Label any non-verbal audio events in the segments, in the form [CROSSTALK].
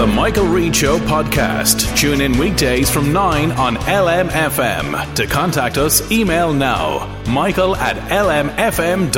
The Michael Reade Show podcast. Tune in weekdays from 9 on LMFM. To contact us, email now michael at lmfm.ie.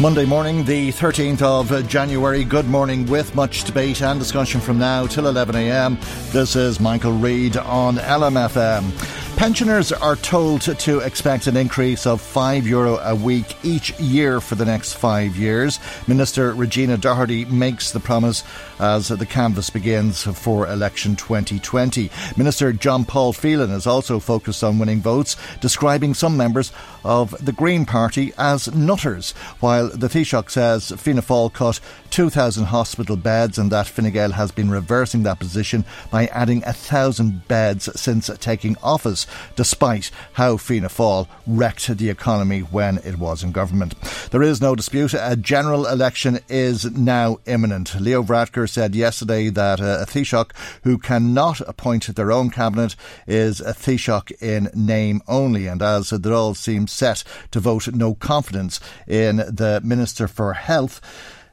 Monday morning, the 13th of uh, January. Good morning with much debate and discussion from now till 11am. This is Michael Reade on LMFM. Pensioners are told to expect an increase of €5 Euro a week each year for the next five years. Minister Regina Doherty makes the promise as the canvass begins for election 2020. Minister John Paul Phelan is also focused on winning votes, describing some members of the Green Party as nutters, while the Taoiseach says Fianna Fáil cut 2,000 hospital beds and that Fine Gael has been reversing that position by adding 1,000 beds since taking office, despite how Fianna Fáil wrecked the economy when it was in government. There is no dispute, a general election is now imminent. Leo Varadkar said yesterday that uh, a Taoiseach who cannot appoint their own cabinet is a Taoiseach in name only, and as the Dáil seems set to vote no confidence in the Minister for Health,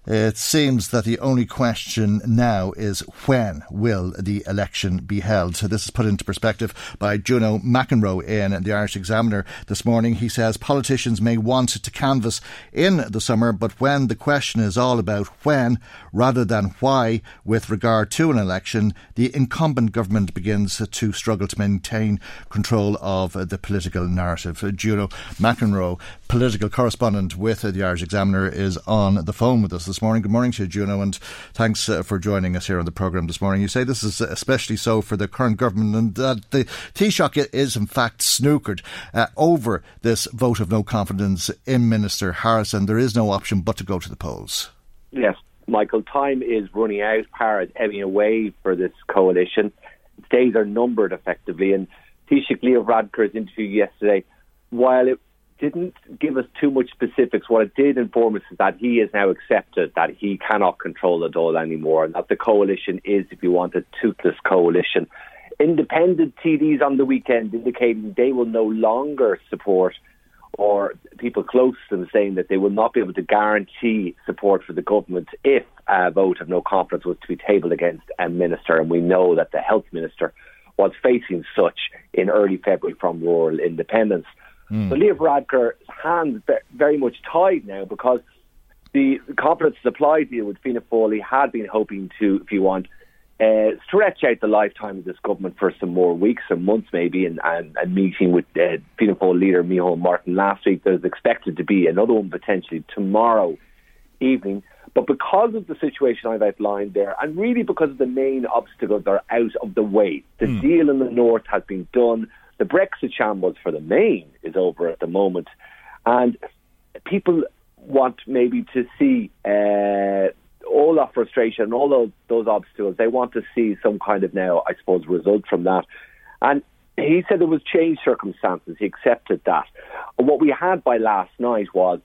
it seems that the only question now is when will the election be held? So this is put into perspective by Juno McEnroe in the Irish Examiner this morning. He says politicians may want to canvass in the summer, but when the question is all about when rather than why with regard to an election, the incumbent government begins to struggle to maintain control of the political narrative. Juno McEnroe, political correspondent with the Irish Examiner, is on the phone with us this morning. Good morning to you, Juno, and thanks uh, for joining us here on the programme this morning. You say this is especially so for the current government, and that the Taoiseach is in fact snookered uh, over this vote of no confidence in Minister Harrison. There is no option but to go to the polls. Yes, Michael, time is running out. Power is ebbing away for this coalition. Days are numbered effectively, and Taoiseach Leo Varadkar's interview yesterday, while it didn't give us too much specifics. What it did inform us is that he has now accepted that he cannot control the Dáil anymore, and that the coalition is, if you want, a toothless coalition. Independent TDs on the weekend indicating they will no longer support, or people close to them saying that they will not be able to guarantee support for the government if a vote of no confidence was to be tabled against a minister. And we know that the health minister was facing such in early February from rural independence. Mm. But Leo Varadkar's hands very much tied now because the confidence supply deal with Fianna Fáil had been hoping to, if you want, uh, stretch out the lifetime of this government for some more weeks or months maybe and, and, and meeting with uh, Fianna Fáil leader Micheál Martin last week. There's expected to be another one potentially tomorrow evening. But because of the situation I've outlined there, and really because of the main obstacles that are out of the way, the mm. deal in the north has been done. The Brexit shambles for the main is over at the moment, and people want maybe to see uh, all that frustration, and all those, those obstacles. They want to see some kind of now, I suppose, result from that. And he said there was changed circumstances. He accepted that. And what we had by last night was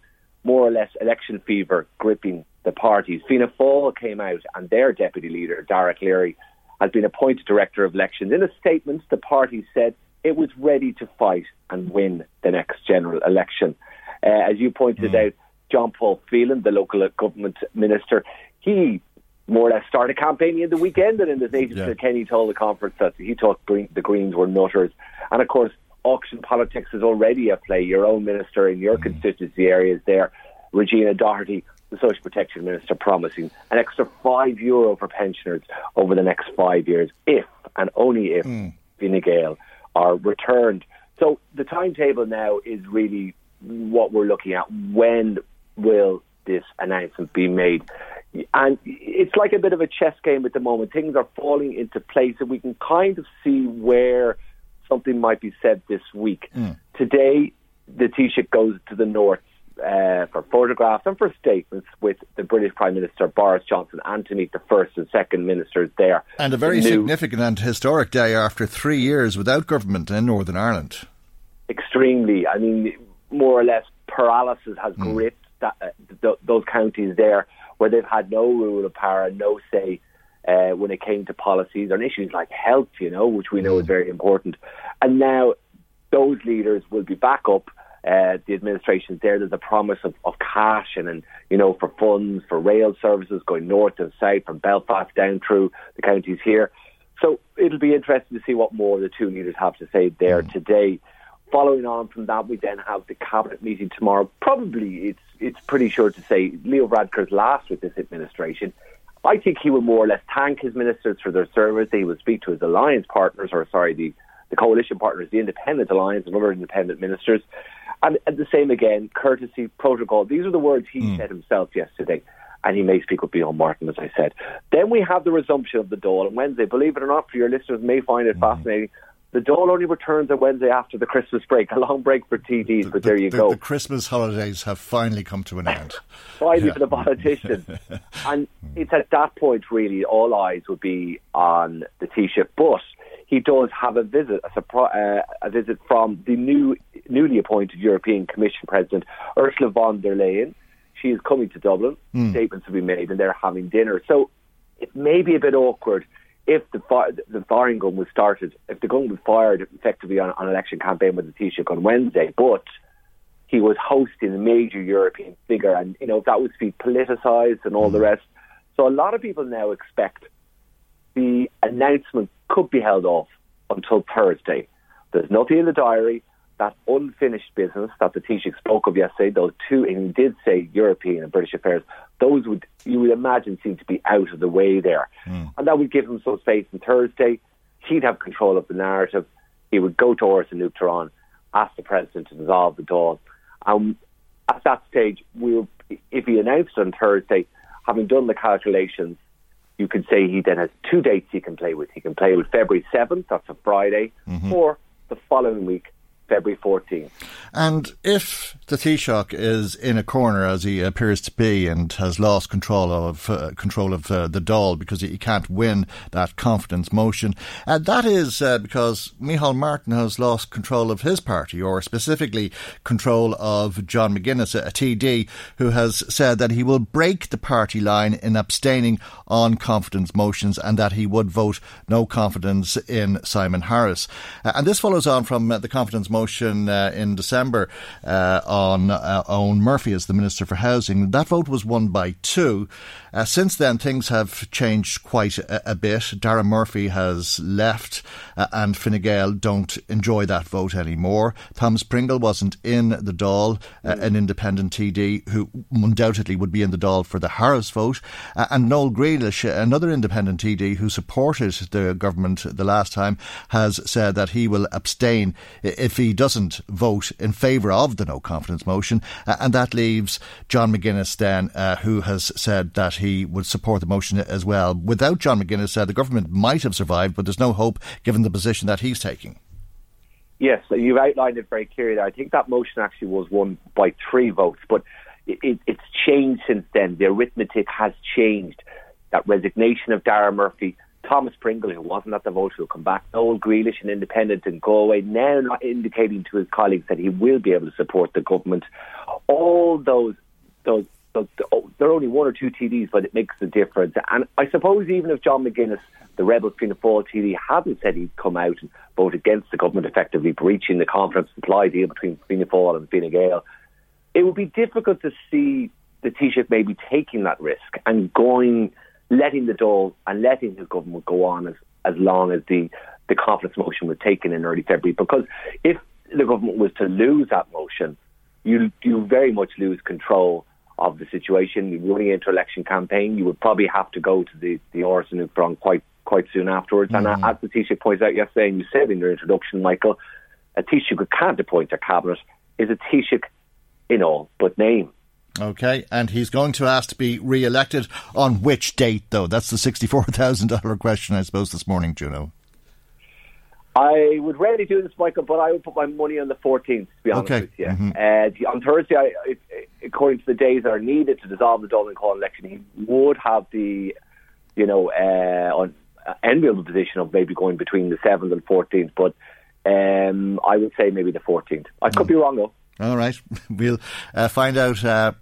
more or less election fever gripping the parties. Fianna Fáil came out, and their deputy leader, Dara Calleary, has been appointed director of elections. In a statement, the party said it was ready to fight and win the next general election. Uh, as you pointed mm. out, John Paul Phelan, the local government minister, he more or less started campaigning in the weekend, and in the native yeah. Kenny told the conference that he thought green, the Greens were nutters, and of course auction politics is already at play. Your own minister in your mm. constituency areas there, Regina Doherty, the Social Protection Minister, promising an extra five euro for pensioners over the next five years, if and only if mm. Fine Gael are returned. So the timetable now is really what we're looking at. When will this announcement be made? And it's like a bit of a chess game at the moment. Things are falling into place, and we can kind of see where something might be said this week. Mm. Today, the Taoiseach goes to the north uh, for photographs and for statements with the British Prime Minister Boris Johnson and to meet the first and second ministers there. And a very New, significant and historic day after three years without government in Northern Ireland. Extremely. I mean, more or less, paralysis has mm. gripped that, uh, th- those counties there where they've had no rule of power, no say uh, when it came to policies on issues like health, you know, which we know mm. is very important. And now those leaders will be back up. Uh, the administration there. There's a promise of, of cash and, and you know for funds for rail services going north and south from Belfast down through the counties here. So it'll be interesting to see what more the two leaders have to say there mm. today. Following on from that, we then have the cabinet meeting tomorrow. Probably it's it's pretty sure to say Leo Varadkar's last with this administration. I think he will more or less thank his ministers for their service. He will speak to his alliance partners, or sorry, the, the coalition partners, the independent alliance and other independent ministers. And, and the same again, courtesy, protocol. These are the words he mm. said himself yesterday. And he may speak with Micheál Martin, as I said. Then we have the resumption of the Dáil on Wednesday. Believe it or not, for your listeners may find it mm. fascinating. The Dáil only returns on Wednesday after the Christmas break, a long break for TDs, the, but there you the, go. The Christmas holidays have finally come to an end. [LAUGHS] finally yeah. for the politicians. [LAUGHS] and it's at that point, really, all eyes would be on the Taoiseach. But he does have a visit, a, surpri- uh, a visit from the new, newly appointed European Commission President, Ursula von der Leyen. She is coming to Dublin. Mm. Statements will be made, and they're having dinner. So it may be a bit awkward if the fi- the firing gun was started, if the gun was fired effectively on, on election campaign with the Taoiseach on Wednesday, but he was hosting a major European figure, and you know that would be politicised and all mm. the rest. So a lot of people now expect the announcement could be held off until Thursday. There's nothing in the diary that unfinished business that the Taoiseach spoke of yesterday, those two, and he did say European and British affairs, those would, you would imagine, seem to be out of the way there. Mm. And that would give him some space on Thursday. He'd have control of the narrative. He would go to Áras an Uachtaráin, ask the President to dissolve the Dáil. And at that stage, we'll, if he announced on Thursday, having done the calculations, you could say he then has two dates he can play with. He can play with February 7th, that's a Friday, mm-hmm. or the following week, February 14th. And if the Taoiseach is in a corner as he appears to be and has lost control of uh, control of uh, the Dáil because he can't win that confidence motion, uh, that is uh, because Micheál Martin has lost control of his party, or specifically control of John McGuinness, a TD, who has said that he will break the party line in abstaining on confidence motions and that he would vote no confidence in Simon Harris. Uh, and this follows on from uh, the confidence motion uh, in December uh, on uh, Eoghan Murphy as the Minister for Housing. That vote was won by two. Uh, since then, things have changed quite a, a bit. Dara Murphy has left, uh, and Fine Gael don't enjoy that vote anymore. Thomas Pringle wasn't in the Dáil, uh, an independent TD who undoubtedly would be in the Dáil for the Harris vote, and Noel Grealish, another independent TD who supported the government the last time, has said that he will abstain if he doesn't vote in favour of the no confidence motion, uh, and that leaves John McGuinness then, uh, who has said that he he would support the motion as well. Without John McGuinness, uh, the government might have survived, but there's no hope given the position that he's taking. Yes, you've outlined it very clearly. I think that motion actually was won by three votes, but it, it, it's changed since then. The arithmetic has changed. That resignation of Dara Murphy, Thomas Pringle, who wasn't at the vote, who will come back. Noel Grealish, an independent in Galway, now not indicating to his colleagues that he will be able to support the government. All those those so oh, there are only one or two TDs, but it makes a difference. And I suppose even if John McGuinness, the Rebels Fianna Fáil TD, hadn't said he'd come out and vote against the government, effectively breaching the confidence supply deal between Fianna Fáil and Fine Gael, it would be difficult to see the Taoiseach maybe taking that risk and going, letting the Dáil and letting the government go on as, as long as the, the confidence motion was taken in early February. Because if the government was to lose that motion, you you very much lose control of the situation. You're running into election campaign. You would probably have to go to the the Orson front quite quite soon afterwards. Mm. And as the Taoiseach points out yesterday, and you said in your introduction, Michael, a Taoiseach who can't appoint a cabinet is a Taoiseach in all but name. Okay, and he's going to ask to be re-elected on which date, though? That's the sixty-four thousand dollar question, I suppose, this morning, Juno. I would rarely do this, Michael, but I would put my money on the 14th, to be honest okay. with you. Mm-hmm. Uh, on Thursday, I, according to the days that are needed to dissolve the Dublin Call election, he would have the, you know, uh, on, uh, enviable position of maybe going between the 7th and 14th, but um, I would say maybe the 14th. I could mm. be wrong, though. All right. [LAUGHS] We'll uh, find out uh,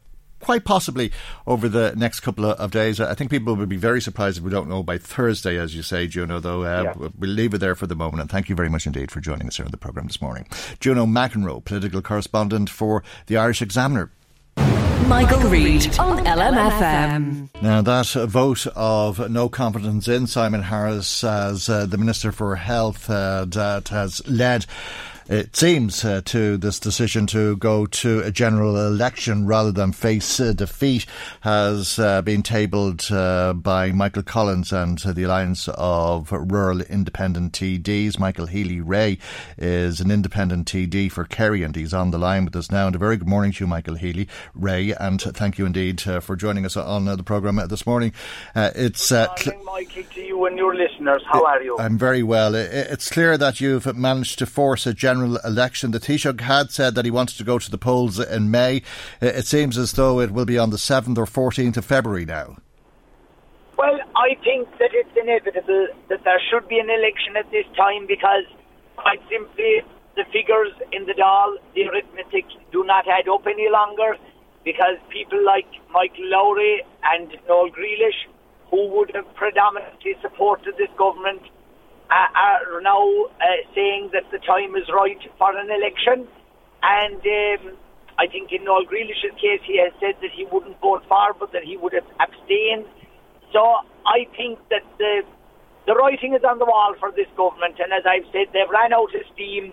quite possibly over the next couple of days. I think people will be very surprised if we don't know by Thursday, as you say, Juno, though. Uh, yeah. We'll leave it there for the moment. And thank you very much indeed for joining us here on the programme this morning. Juno McEnroe, political correspondent for the Irish Examiner. Michael, Reade on LMFM. Now, that vote of no confidence in Simon Harris as uh, the Minister for Health uh, that has led it seems, uh, to this decision to go to a general election rather than face uh, defeat has uh, been tabled uh, by Michael Collins and the Alliance of Rural Independent TDs. Michael Healy-Rae is an independent TD for Kerry and he's on the line with us now. And a very good morning to you, Michael Healy Ray, and thank you indeed uh, for joining us on uh, the programme this morning. it's good morning, Michael, to you and your. How are you? I'm very well. It's clear that you've managed to force a general election. The Taoiseach had said that he wanted to go to the polls in May. It seems as though it will be on the 7th or 14th of February now. Well, I think that it's inevitable that there should be an election at this time because, quite simply, the figures in the Dáil, the arithmetic, do not add up any longer because people like Michael Lowry and Noel Grealish, who would have predominantly supported this government, uh, are now uh, saying that the time is right for an election. And um, I think in Noel Grealish's case, he has said that he wouldn't vote for, but that he would have abstained. So I think that the the writing is on the wall for this government, and as I've said, they've ran out of steam.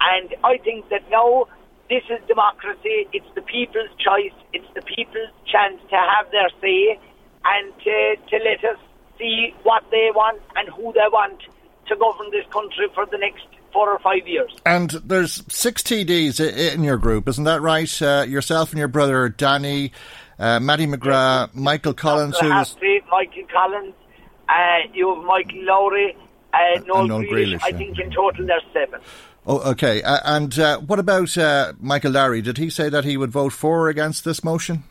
And I think that now this is democracy. It's the people's choice. It's the people's chance to have their say and to, to let us see what they want and who they want to govern this country for the next four or five years. And there's six TDs in your group, isn't that right? Uh, yourself and your brother Danny, uh, Mattie McGrath. Michael Collins, who's Michael Collins, uh, you have Michael Lowry, uh, Noel, Noel Grealish. Grealish I think in total there's seven. Oh, okay. Uh, and uh, what about uh, Michael Lowry? Did he say that he would vote for or against this motion?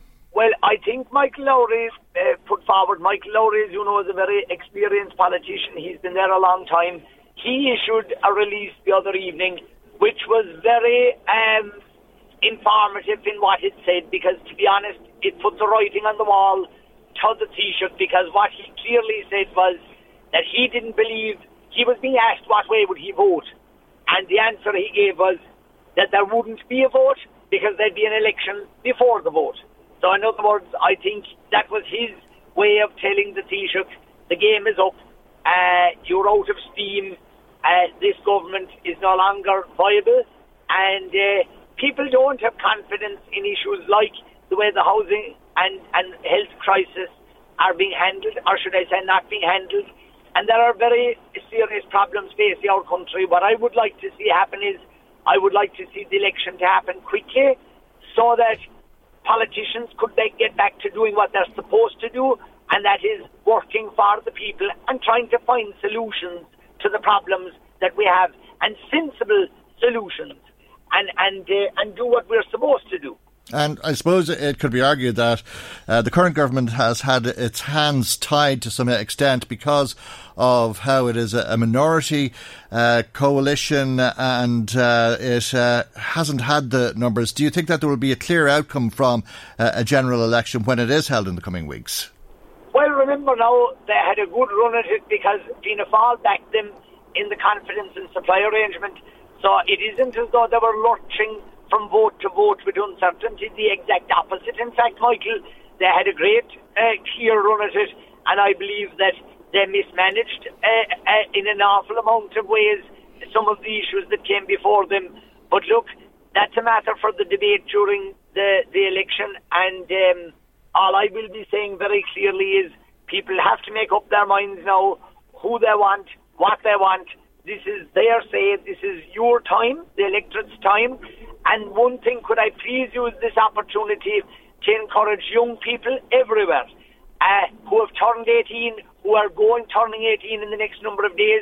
I think Michael Lowry uh, put forward. Michael Lowry, you know, is a very experienced politician. He's been there a long time. He issued a release the other evening, which was very um, informative in what it said, because to be honest, it put the writing on the wall to the Taoiseach, because what he clearly said was that he didn't believe, he was being asked what way would he vote, and the answer he gave was that there wouldn't be a vote because there'd be an election before the vote. So, in other words, I think that was his way of telling the Taoiseach the game is up, uh, you're out of steam, uh, this government is no longer viable, and uh, people don't have confidence in issues like the way the housing and, and health crisis are being handled, or should I say, not being handled. And there are very serious problems facing our country. What I would like to see happen is I would like to see the election to happen quickly so that politicians could they get back to doing what they're supposed to do, and that is working for the people and trying to find solutions to the problems that we have, and sensible solutions, and and uh, and do what we're supposed to do. And I suppose it could be argued that uh, the current government has had its hands tied to some extent because of how it is a, minority uh, coalition and uh, it uh, hasn't had the numbers. Do you think that there will be a clear outcome from uh, a general election when it is held in the coming weeks? Well, remember now, they had a good run at it because Fianna Fáil backed them in the confidence and supply arrangement. So it isn't as though they were lurching from vote to vote with uncertainty, the exact opposite. In fact, Michael, they had a great, uh, clear run at it, and I believe that they mismanaged uh, uh, in an awful amount of ways some of the issues that came before them. But look, that's a matter for the debate during the, the election. And um, all I will be saying very clearly is people have to make up their minds now who they want, what they want. This is their say. This is your time, the electorate's time. And one thing, could I please use this opportunity to encourage young people everywhere uh, who have turned 18, who are going turning 18 in the next number of days,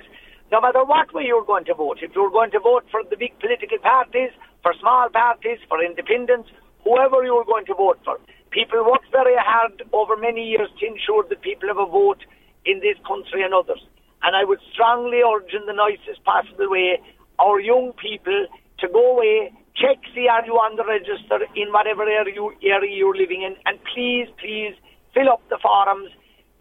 no matter what way you're going to vote. If you're going to vote for the big political parties, for small parties, for independents, whoever you're going to vote for, people work very hard over many years to ensure that people have a vote in this country and others. And I would strongly urge in the nicest possible way our young people to go away, check, see are you on the register in whatever area, you, area you're living in, and please, please fill up the forums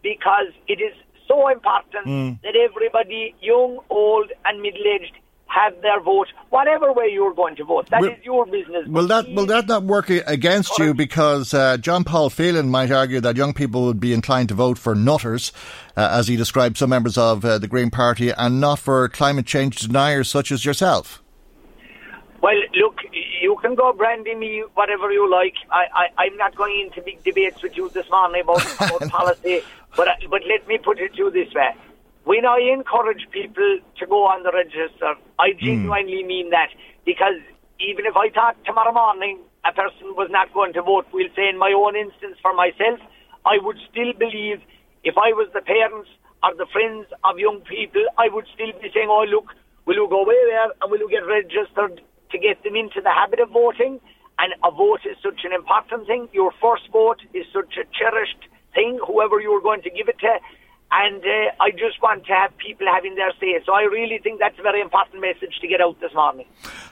because it is so important mm. that everybody, young, old, and middle-aged, have their vote, whatever way you're going to vote. That will, is your business. Will that will that not work against Correct. you? Because uh, John Paul Phelan might argue that young people would be inclined to vote for nutters, uh, as he described some members of uh, the Green Party, and not for climate change deniers such as yourself. Well, look, you can go branding me whatever you like. I, I, am not going into big debates with you this morning about, [LAUGHS] about policy, but, but let me put it to you this way. When I encourage people to go on the register, I hmm. genuinely mm. mean that because even if I thought tomorrow morning a person was not going to vote, we'll say in my own instance for myself, I would still believe if I was the parents or the friends of young people, I would still be saying, oh, look, will you go away there and will you get registered to get them into the habit of voting. And a vote is such an important thing. Your first vote is such a cherished thing, whoever you're going to give it to. And uh, I just want to have people having their say. So I really think that's a very important message to get out this morning.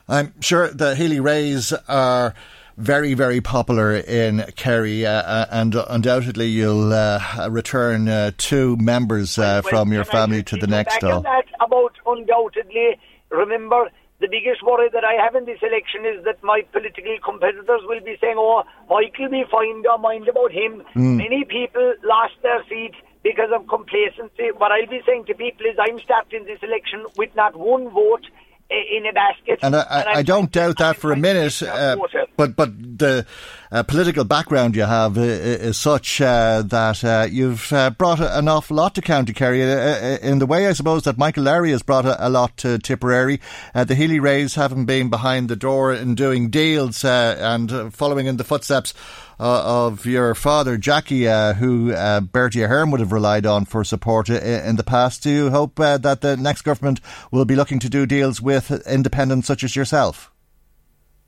I'm sure the Healy-Raes are very, very popular in Kerry, uh, uh and undoubtedly you'll uh, return uh, two members uh, well, from your family to the next. About undoubtedly, remember the biggest worry that I have in this election is that my political competitors will be saying, oh, Michael be fine, don't mind about him. Mm. Many people lost their seat because of complacency. What I'll be saying to people is I'm starting this election with not one vote in a basket. And I, I, I don't doubt that for a minute, uh, but but the uh, political background you have is, is such uh, that uh, you've uh, brought an awful lot to County Kerry uh, in the way, I suppose, that Michael Lowry has brought a, a lot to Tipperary. the Healy-Raes haven't been behind the door in doing deals and following in the footsteps uh, of your father, Jackie, uh, who uh, Bertie Ahern would have relied on for support in the past. Do you hope uh, that the next government will be looking to do deals with independents such as yourself?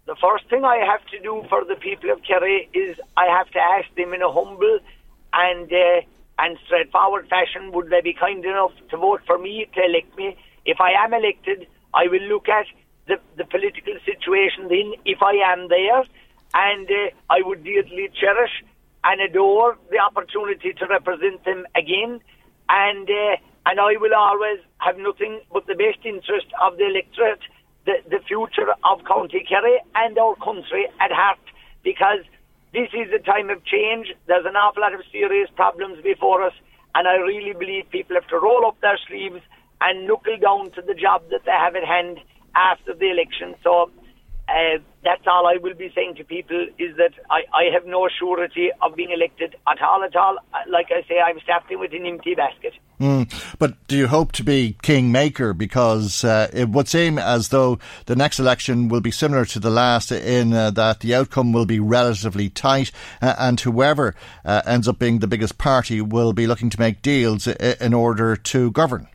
The first thing I have to do for the people of Kerry is I have to ask them in a humble and uh, and straightforward fashion would they be kind enough to vote for me to elect me? If I am elected, I will look at the, the political situation then, if I am there, and uh, I would dearly cherish and adore the opportunity to represent them again. And uh, and I will always have nothing but the best interest of the electorate, the, the future of County Kerry and our country at heart, because this is a time of change. There's an awful lot of serious problems before us, and I really believe people have to roll up their sleeves and knuckle down to the job that they have at hand after the election. So uh, that's all I will be saying to people is that I, I have no surety of being elected at all, at all. Uh, like I say, I'm starting with an empty basket. Mm. But do you hope to be kingmaker? Because uh, it would seem as though the next election will be similar to the last in uh, that the outcome will be relatively tight, uh, and whoever uh, ends up being the biggest party will be looking to make deals in order to govern.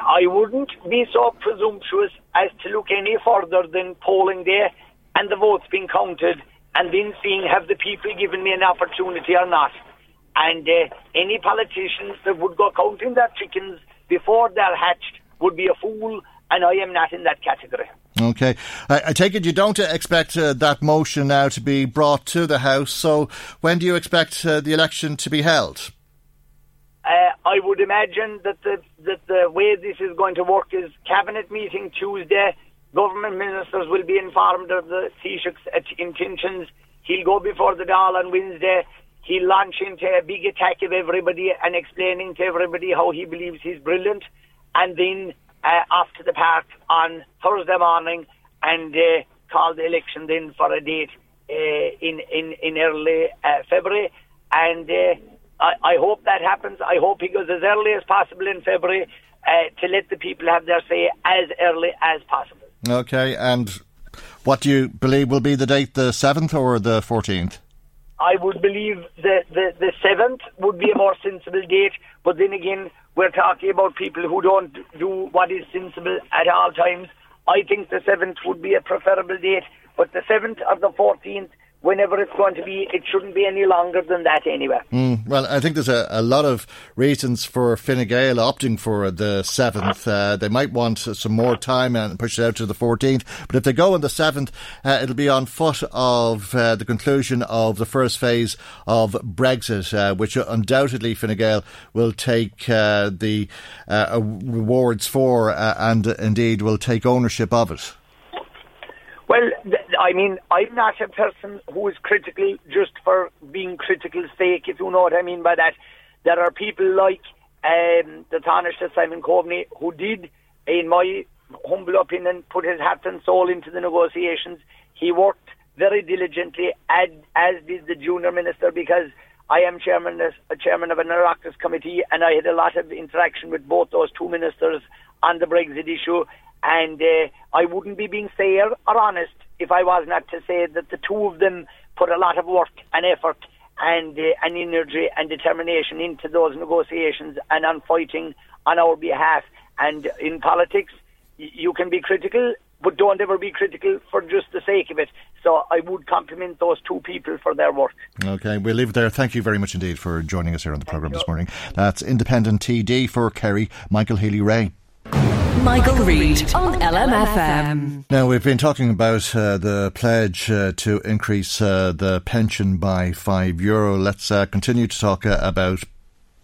I wouldn't be so presumptuous as to look any further than polling day and the votes being counted and then seeing have the people given me an opportunity or not. And uh, any politicians that would go counting their chickens before they're hatched would be a fool, and I am not in that category. Okay. I, I take it you don't expect uh, that motion now to be brought to the House, so when do you expect uh, the election to be held? Uh, I would imagine that the that the way this is going to work is cabinet meeting Tuesday. Government ministers will be informed of the Taoiseach's intentions. He'll go before the Dáil on Wednesday. He'll launch into a big attack of everybody and explaining to everybody how he believes he's brilliant. And then uh, off to the park on Thursday morning. and uh, call the election then for a date uh, in, in, in early uh, February. And uh, I, I hope that happens. I hope he goes as early as possible in February uh, to let the people have their say as early as possible. Okay, and what do you believe will be the date, the 7th or the 14th? I would believe the, the, the 7th would be a more sensible date, but then again, we're talking about people who don't do what is sensible at all times. I think the 7th would be a preferable date, but the 7th or the 14th whenever it's going to be, it shouldn't be any longer than that anyway. Mm, well, I think there's a, a, lot of reasons for Fine Gael opting for the 7th. Uh, they might want some more time and push it out to the 14th, but if they go on the 7th, uh, it'll be on foot of uh, the conclusion of the first phase of Brexit, uh, which undoubtedly Fine Gael will take uh, the uh, rewards for and indeed will take ownership of it. Well, I mean, I'm not a person who is critical just for being critical sake, if you know what I mean by that. There are people like um, the Taoiseach Simon Coveney who did, in my humble opinion, put his heart and soul into the negotiations. He worked very diligently, as, as did the junior minister, because I am chairman, chairman of an Oireachtas committee, and I had a lot of interaction with both those two ministers on the Brexit issue. And uh, I wouldn't be being fair or honest if I was not to say that the two of them put a lot of work and effort and uh, and energy and determination into those negotiations and on fighting on our behalf. And in politics, you can be critical, but don't ever be critical for just the sake of it. So I would compliment those two people for their work. Okay, we'll leave it there. Thank you very much indeed for joining us here on the programme this morning. That's Independent TD for Kerry, Michael Healy-Rae. Michael, Reade on LMFM. Now, we've been talking about uh, the pledge uh, to increase uh, the pension by €5. Euro. Let's uh, continue to talk uh, about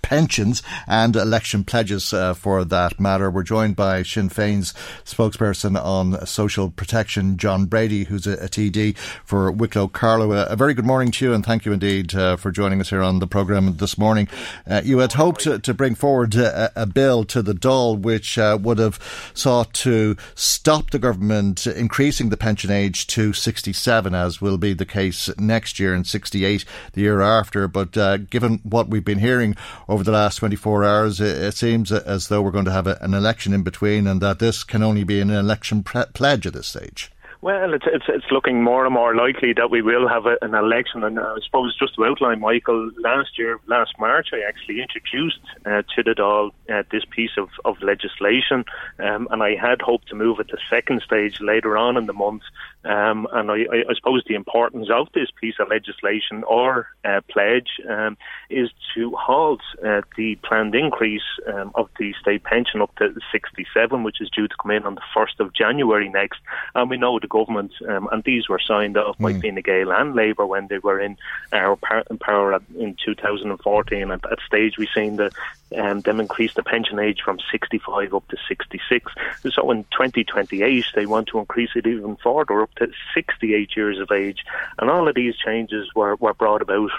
pensions and election pledges uh, for that matter. We're joined by Sinn Féin's spokesperson on social protection, John Brady, who's a, a TD for Wicklow Carlow. A, a, very good morning to you and thank you indeed uh, for joining us here on the programme this morning. Uh, you had hoped to, to bring forward a, a, bill to the Dáil which uh, would have sought to stop the government increasing the pension age to 67, as will be the case next year, and 68 the year after. But uh, given what we've been hearing over the last 24 hours, it, it seems as though we're going to have a, an election in between and that this can only be an election pre- pledge at this stage. Well, it's, it's it's looking more and more likely that we will have a, an election, and I suppose just to outline, Michael, last year, last March, I actually introduced uh, to the Dáil uh, this piece of, of legislation, um, and I had hoped to move it to second stage later on in the month. Um, and I, I, suppose the importance of this piece of legislation or uh, pledge um, is to halt uh, the planned increase um, of the state pension up to 67, which is due to come in on the 1st of January next. And we know the government, um, and these were signed off by mm. Fine Gael and Labour when they were in our power in 2014. At that stage, we seen the um, them increase the pension age from 65 up to 66. So in 2028, they want to increase it even further up to 68 years of age. And all of these changes were, were brought about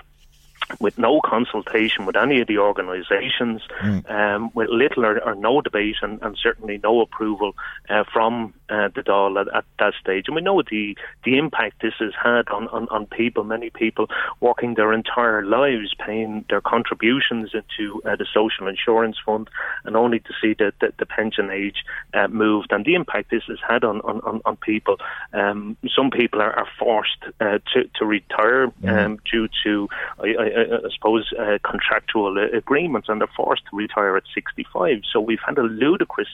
with no consultation with any of the organisations, mm. um, with little or, or no debate and, and, certainly no approval uh, from uh, the Dáil at, at, that stage. And we know the the impact this has had on, on, on, people, many people working their entire lives, paying their contributions into uh, the social insurance fund, and only to see the, the, the pension age uh, moved, and the impact this has had on, on, on people. Um, some people are, are forced uh, to, to retire mm. um, due to, I, I, I suppose, uh, contractual agreements, and they're forced to retire at 65. So we've had a ludicrous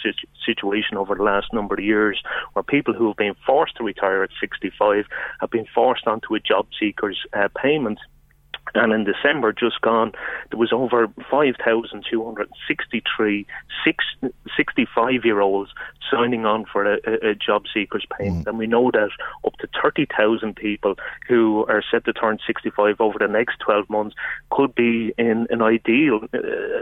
situation over the last number of years where people who have been forced to retire at 65 have been forced onto a job seekers uh, payment and in December just gone, there was over 5,263 65 year olds signing on for a, a job seekers payment. Mm. And we know that up to 30,000 people who are set to turn 65 over the next 12 months could be in an ideal uh,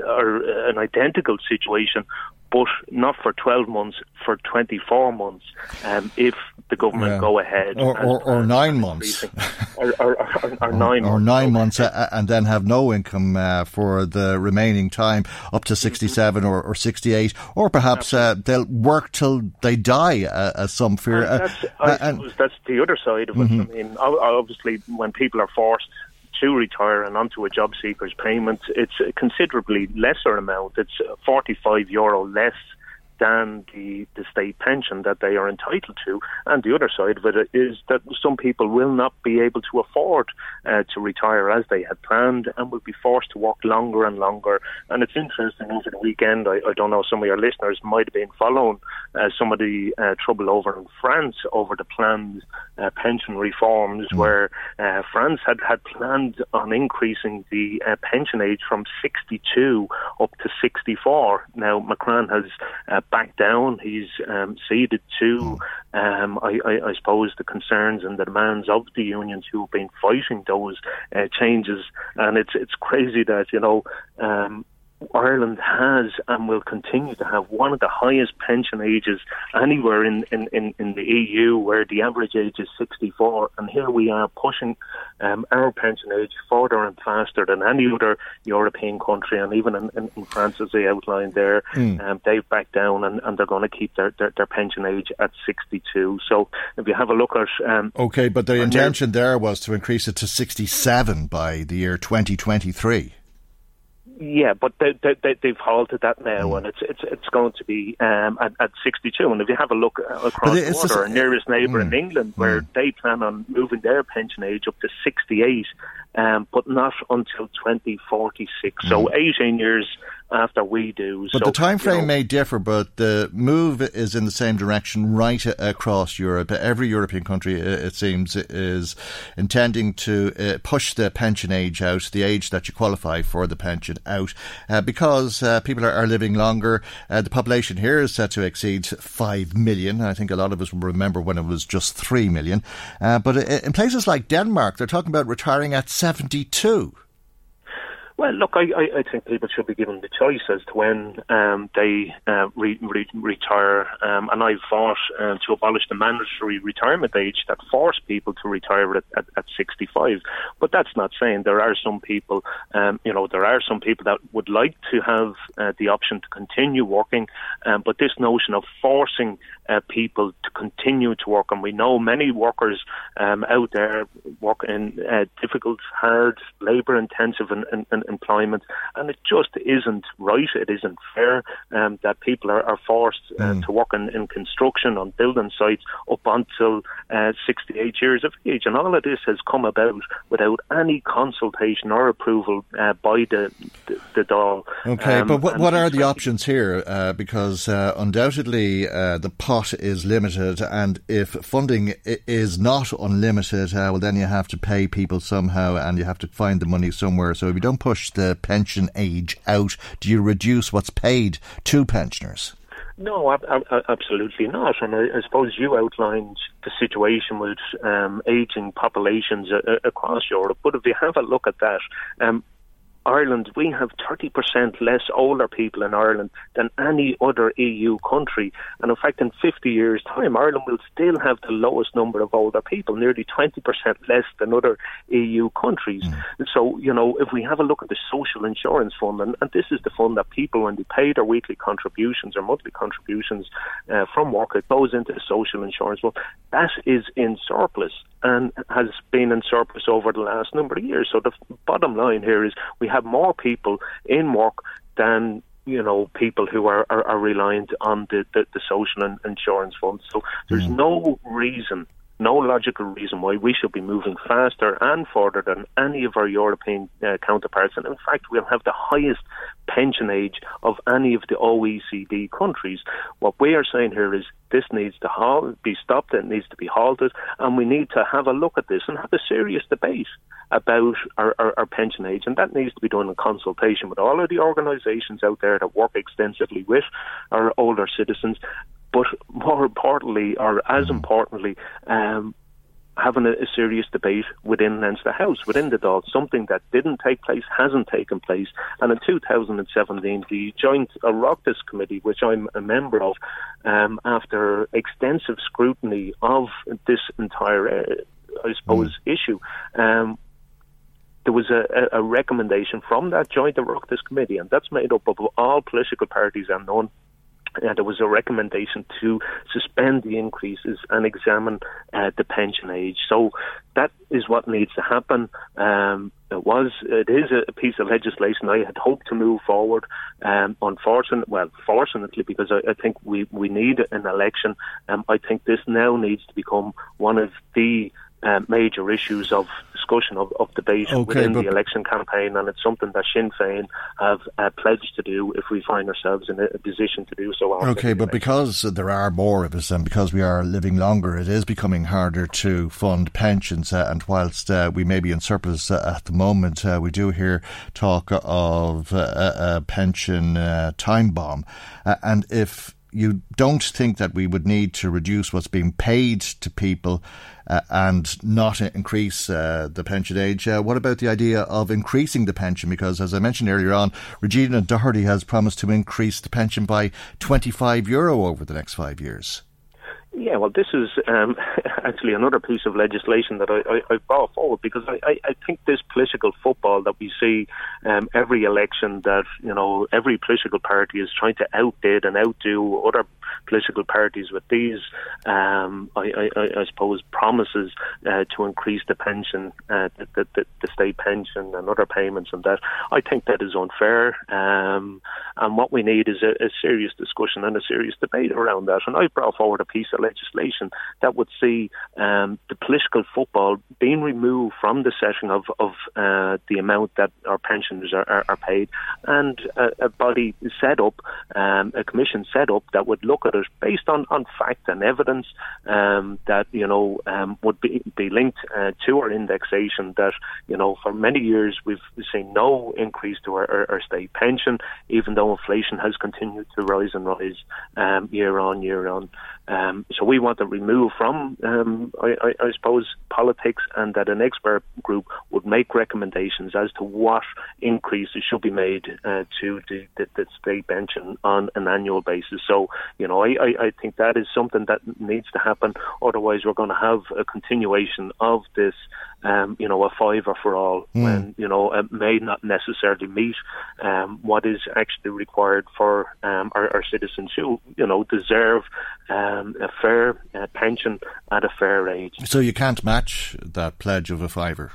or an identical situation but not for 12 months, for 24 months, um, if the government Yeah. go ahead. Or, and- or, or [LAUGHS] nine months. or, or, or, nine or months. nine months uh, and then have no income uh, for the remaining time up to 67 or, or 68 or perhaps uh, they'll work till they die uh, as some fear And uh, that's, I uh, and- suppose that's the other side of it. Mhm. I mean, obviously, when people are forced to retire and onto a job seeker's payment, it's a considerably lesser amount. It's uh, 45 euro less than the, the state pension that they are entitled to. And the other side of it is that some people will not be able to afford uh, to retire as they had planned and will be forced to work longer and longer. And it's interesting over the weekend, I, I don't know, some of your listeners might have been following uh, some of the uh, trouble over in France over the planned uh, pension reforms where uh, France had, had planned on increasing the uh, pension age from 62 up to 64. Now, Macron has uh, backed down. He's um, ceded to, um, I, I, I suppose, the concerns and the demands of the unions who have been fighting those uh, changes. And it's it's crazy that you know. Um, Ireland has and will continue to have one of the highest pension ages anywhere in, in, in, in the EU, where the average age is 64. And here we are pushing um, our pension age further and faster than any other European country. And even in, in, France, as they outlined there, Mm. um, they've backed down and, and they're going to keep their, their, their pension age at 62. So if you have a look at. Um, okay but the intention there was to increase it to 67 by the year 2023 Yeah, but they, they, they, they've halted that Mm. now, and it's it's it's going to be um, at, at 62. And if you have a look uh, across the border, our nearest neighbour in Mm. England, where they plan on moving their pension age up to 68, um, but not until 2046. So 18 years after we do. But so, the time frame you know, may differ, but the move is in the same direction right across Europe. Every European country, it seems, is intending to uh, push the pension age out, the age that you qualify for the pension out, uh, because uh, people are, are living longer. Uh, the population here is set to exceed 5 million. I think a lot of us will remember when it was just 3 million. Uh, but in places like Denmark, they're talking about retiring at 72. Well, look, I, I, I think people should be given the choice as to when um, they uh, re, re, retire. Um, and I fought uh, to abolish the mandatory retirement age that forced people to retire at, at, at 65. But that's not saying there are some people, um, you know, there are some people that would like to have uh, the option to continue working. Um, but this notion of forcing uh, people to continue to work, and we know many workers um, out there work in uh, difficult, hard, labour-intensive in, in, in employment, and it just isn't right. It isn't fair um, that people are, are forced uh, to work in, in construction on building sites up until uh, 68 years of age, and all of this has come about without any consultation or approval uh, by the the, the. Okay, Um, but what, what are the options here? Uh, because uh, undoubtedly uh, the pot is limited, and if funding is not unlimited, uh, well, then you have to pay people somehow, and you have to find the money somewhere. So if you don't push the pension age out, do you reduce what's paid to pensioners? No, ab- ab- absolutely not. And I, I suppose you outlined the situation with um, aging populations uh, across Europe. But if you have a look at that, um, Ireland, we have 30% less older people in Ireland than any other EU country. And in fact, in 50 years' time, Ireland will still have the lowest number of older people, nearly 20% less than other EU countries. So, you know, if we have a look at the social insurance fund, and, and this is the fund that people, when they pay their weekly contributions or monthly contributions uh, from work, it goes into the social insurance fund. That is in surplus and has been in surplus over the last number of years. So the bottom line here is we have more people in work than you know people who are, are, are reliant on the, the, the social and insurance funds. So there's no reason. No logical reason why we should be moving faster and further than any of our European uh, counterparts. And in fact, we'll have the highest pension age of any of the OECD countries. What we are saying here is this needs to be stopped, it needs to be halted, and we need to have a look at this and have a serious debate about our, our, our pension age. And that needs to be done in consultation with all of the organisations out there that work extensively with our older citizens. But more importantly, or as importantly, um, having a, a, serious debate within Leinster House, within the Dáil, something that didn't take place, hasn't taken place. And in 2017, the Joint Oireachtas Committee, which I'm a member of, um, after extensive scrutiny of this entire, uh, I suppose, mm. issue, um, there was a, a, recommendation from that Joint Oireachtas Committee, and that's made up of all political parties and non uh, there was a recommendation to suspend the increases and examine uh, the pension age. So that is what needs to happen. Um, it was, it is a piece of legislation I had hoped to move forward. Um, unfortunately, well, fortunately, because I, I, think we, we need an election. Um, I think this now needs to become one of the uh, major issues of discussion of, of debate okay, within the election campaign, and it's something that Sinn Féin have uh, pledged to do if we find ourselves in a, a position to do so. Okay, but because there are more of us and because we are living longer, it is becoming harder to fund pensions. Uh, and whilst uh, we may be in surplus uh, at the moment, uh, we do hear talk of a pension time bomb. and if you don't think that we would need to reduce what's being paid to people uh, and not increase uh, the pension age. Uh, what about the idea of increasing the pension? Because, as I mentioned earlier on, Regina Doherty has promised to increase the pension by 25 euro over the next five years. Yeah, well, this is um, [LAUGHS] actually another piece of legislation that I, I, I brought forward because I, I, think this political football that we see um, every election that you know every political party is trying to outbid and outdo other political parties with these, um, I, I, I, suppose, promises uh, to increase the pension, uh, the, the, the, state pension and other payments and that. I think that is unfair. Um, and what we need is a, a, serious discussion and a serious debate around that. And I brought forward a piece of legislation that would see um, the political football being removed from the setting of, of uh, the amount that our pensioners are, are, are paid and a, a, body set up, um, a commission set up that would look it based on, on fact and evidence um, that, you know, um, would be, be linked uh, to our indexation that, you know, for many years we've seen no increase to our, our, our state pension, even though inflation has continued to rise and rise um, year on year on. Um, so we want to remove from, um, I, I, I, suppose, politics and that an expert group would make recommendations as to what increases should be made uh, to the, the, the, state pension on an annual basis. So, you know, I, I, think that is something that needs to happen. Otherwise, we're going to have a continuation of this um, you know, a fiver for all mm. when, you know, it may not necessarily meet um, what is actually required for um, our, our, citizens who, you know, deserve um, a fair uh, pension at a fair age. So you can't match that pledge of a fiver?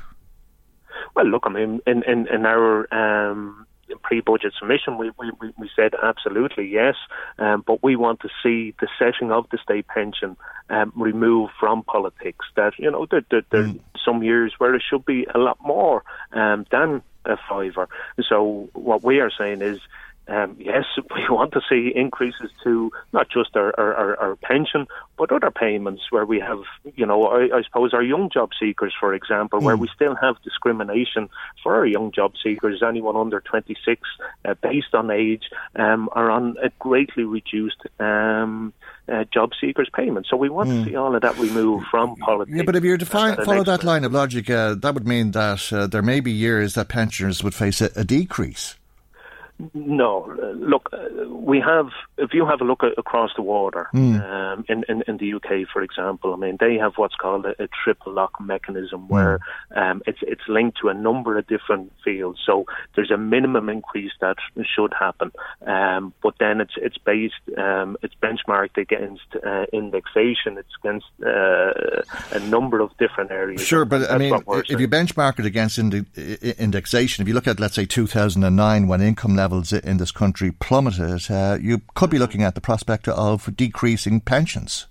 Well, look, I mean, in, in, in our um, pre-budget submission, we, we, we said absolutely yes, um, but we want to see the setting of the state pension um, removed from politics. That you know, there, there, there mm. some years where it should be a lot more um, than a fiver. So what we are saying is um, yes, [LAUGHS] we want to see increases to not just our, our, our, pension, but other payments where we have, you know, I, I suppose our young job seekers, for example, mm. where we still have discrimination for our young job seekers, anyone under 26, uh, based on age, um, are on a greatly reduced um, uh, job seekers payment. So we want mm. to see all of that removed from politics. Yeah, but if you're to follow that line of logic, uh, that would mean that uh, there may be years that pensioners would face a, a decrease. No, look, we have. If you have a look across the water mm. um, in, in, in the UK, for example, I mean they have what's called a, a triple lock mechanism, hmm. where um, it's it's linked to a number of different fields. So there's a minimum increase that should happen, um, but then it's it's based, um, it's benchmarked against uh, indexation. It's against uh, a number of different areas. Sure, but That's I mean, if saying. you benchmark it against indexation, if you look at let's say 2009 when income level levels in this country plummeted, uh, you could be looking at the prospect of decreasing pensions.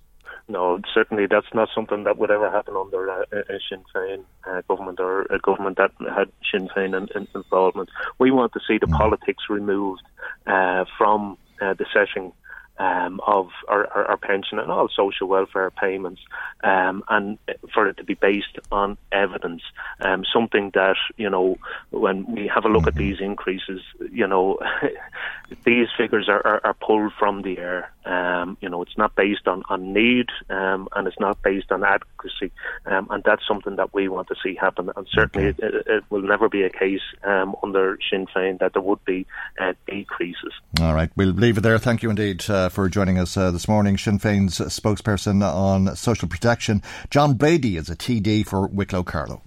No, certainly that's not something that would ever happen under uh, a Sinn Féin uh, government or a government that had Sinn Féin in, in involvement. We want to see the mm. politics removed uh, from uh, the setting um, of our, our, our, pension and all social welfare payments, um, and for it to be based on evidence. Um, something that you know, when we have a look at mm-hmm. these increases, you know, [LAUGHS] these figures are, are, are pulled from the air. Um, you know, it's not based on, on need um, and it's not based on adequacy. Um, and that's something that we want to see happen. And certainly okay. it, it, will never be a case um, under Sinn Féin that there would be uh, decreases. All right, we'll leave it there. Thank you indeed uh, for joining us uh, this morning. Sinn Féin's spokesperson on social protection, John Brady, is a TD for Wicklow Carlow.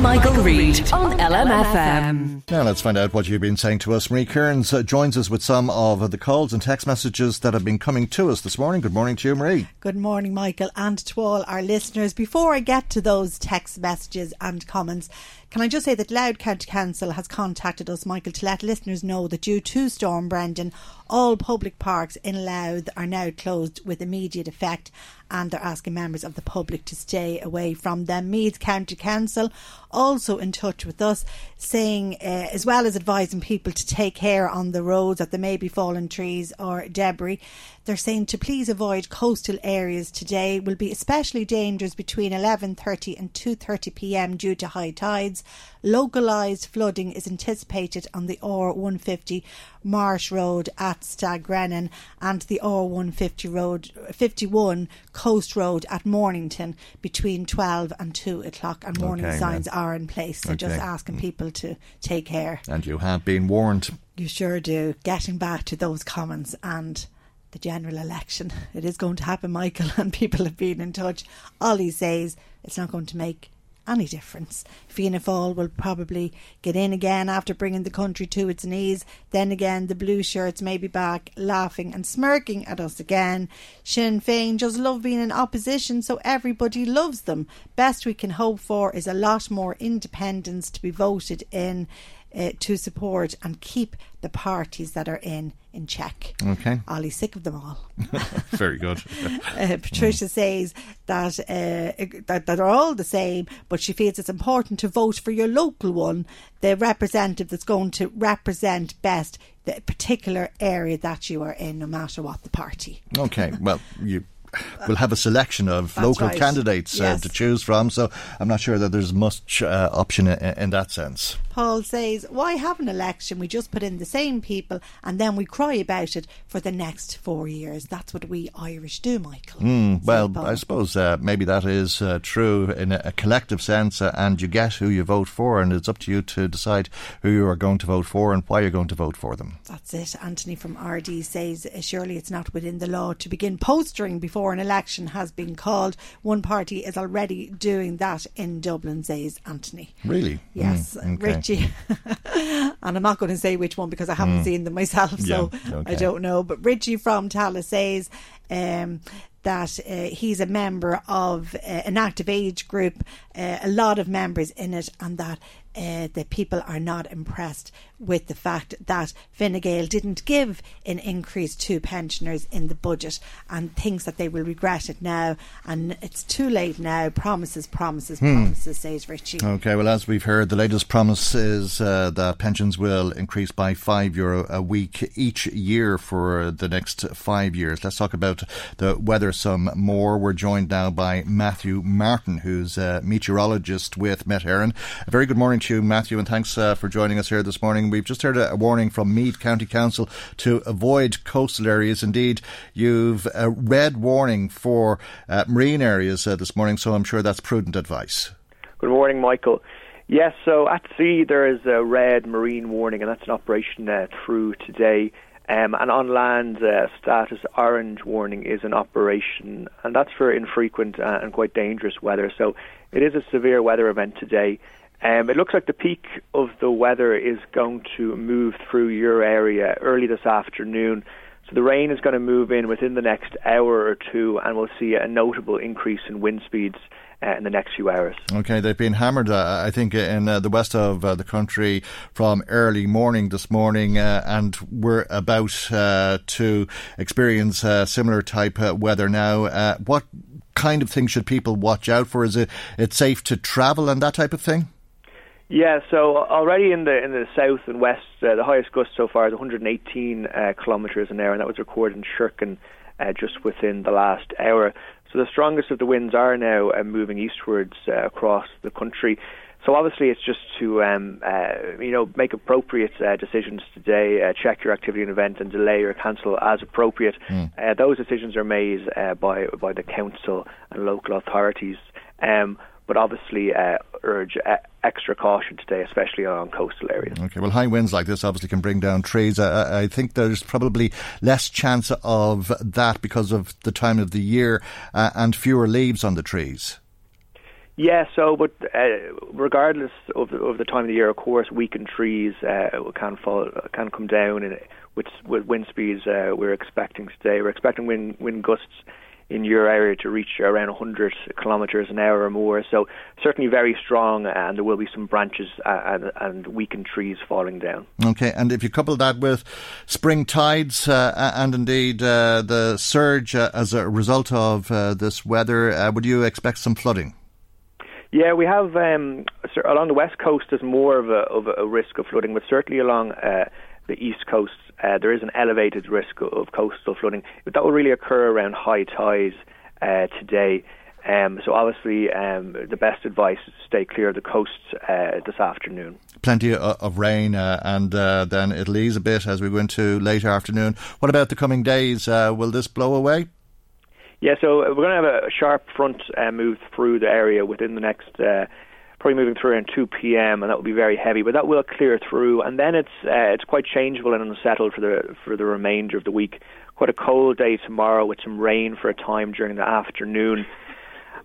Michael, Reade on LMFM. Now let's find out what you've been saying to us. Marie Kearns uh, joins us with some of the calls and text messages that have been coming to us this morning. Good morning to you, Marie. Good morning, Michael, and to all our listeners. Before I get to those text messages and comments, can I just say that Louth County Council has contacted us, Michael, to let listeners know that due to Storm Brendan, all public parks in Louth are now closed with immediate effect and they're asking members of the public to stay away from them. Meath County Council also in touch with us, saying, uh, as well as advising people to take care on the roads that there may be fallen trees or debris, they're saying to please avoid coastal areas today will be especially dangerous between 11:30 and 2:30 p.m. due to high tides. Localised flooding is anticipated on the R150 Marsh Road at Stagrennan and the R150 Road 51 Coast Road at Mornington between 12 and 2 o'clock and warning okay, signs are in place. So okay. just asking mm. people to take care. And you have been warned. You sure do. Getting back to those comments and the general election. [LAUGHS] It is going to happen, Michael, [LAUGHS] and people have been in touch. Ollie says it's not going to make any difference. Fianna Fáil will probably get in again after bringing the country to its knees. Then again, the blue shirts may be back laughing and smirking at us again. Sinn Féin just love being in opposition, so everybody loves them. Best we can hope for is a lot more independence to be voted in uh, to support and keep the parties that are in in check. Okay. Ollie's sick of them all. [LAUGHS] Very good. [LAUGHS] uh, Patricia mm. says that, uh, that that they're all the same, but she feels it's important to vote for your local one, the representative that's going to represent best the particular area that you are in, no matter what the party. Okay. Well, you we'll have a selection of That's local right. candidates uh, yes. to choose from. So I'm not sure that there's much uh, option in, in, that sense. Paul says, "Why have an election? We just put in the same people, and then we cry about it for the next four years. That's what we Irish do, Michael." Mm, well, I suppose uh, maybe that is uh, true in a, a collective sense, uh, and you get who you vote for, and it's up to you to decide who you are going to vote for and why you're going to vote for them. That's it. Anthony from Ardee says, "Surely it's not within the law to begin postering before." Before an election has been called. One party is already doing that in Dublin, says Anthony. Really? Yes, mm, okay. Richie. [LAUGHS] and I'm not going to say which one because I haven't mm. seen them myself, so yeah, okay. I don't know. But Richie from Tallaght says um, that uh, he's a member of uh, an active age group, uh, a lot of members in it, and that uh, the people are not impressed with the fact that Fine Gael didn't give an increase to pensioners in the budget and thinks that they will regret it now. And it's too late now. Promises, promises, hmm. promises, says Richie. Okay, well, as we've heard, the latest promise is uh, that pensions will increase by five euro a week each year for the next five years. Let's talk about the weather some more. We're joined now by Matthew Martin, who's a meteorologist with Met Éireann. A very good morning to you, Matthew, and thanks uh, for joining us here this morning. We've just heard a, warning from Meath County Council to avoid coastal areas. Indeed, you've a red warning for uh, marine areas uh, this morning, so I'm sure that's prudent advice. Good morning, Michael. Yes, so at sea there is a red marine warning, and that's an operation uh, through today. Um, and on land, uh, status orange warning is an operation, and that's for infrequent uh, and quite dangerous weather. So it is a severe weather event today. Um, it looks like the peak of the weather is going to move through your area early this afternoon. So the rain is going to move in within the next hour or two, and we'll see a notable increase in wind speeds uh, in the next few hours. Okay, they've been hammered, uh, I think, in uh, the west of uh, the country from early morning this morning, uh, and we're about uh, to experience similar type of weather now. what kind of things should people watch out for? Is it it's safe to travel and that type of thing? Yeah, so already in the in the south and west, uh, the highest gust so far is 118 uh, kilometres an hour, and that was recorded in Sherkin uh, just within the last hour. So the strongest of the winds are now uh, moving eastwards uh, across the country. So obviously, it's just to um, uh, you know make appropriate uh, decisions today. Uh, check your activity and event and delay or cancel as appropriate. Mm. those decisions are made uh, by by the council and local authorities. Um, but obviously uh, urge extra caution today, especially on coastal areas. Okay, well, high winds like this obviously can bring down trees. I think there's probably less chance of that because of the time of the year and fewer leaves on the trees. Yeah, so but uh, regardless of the, of the time of the year, of course, weakened trees uh, can fall, can come down, and with with wind speeds uh, we're expecting today, we're expecting wind wind gusts in your area to reach around 100 kilometres an hour or more. So certainly very strong, and there will be some branches uh, and, and weakened trees falling down. Okay, and if you couple that with spring tides uh, and indeed uh, the surge uh, as a result of uh, this weather, uh, would you expect some flooding? Yeah, we have um, along the west coast. There's more of a, of a risk of flooding, but certainly along uh, the east coast, uh, there is an elevated risk of, coastal flooding. But that will really occur around high tides uh, today. Um, so obviously, um, the best advice is to stay clear of the coasts uh, this afternoon. Plenty of, of rain, uh, and uh, then it'll ease a bit as we go into later afternoon. What about the coming days? Uh, will this blow away? Yeah, so uh, we're going to have a sharp front uh, move through the area within the next, uh, probably moving through around 2 p.m. and that will be very heavy, but that will clear through, and then it's uh, it's quite changeable and unsettled for the for the remainder of the week. Quite a cold day tomorrow with some rain for a time during the afternoon,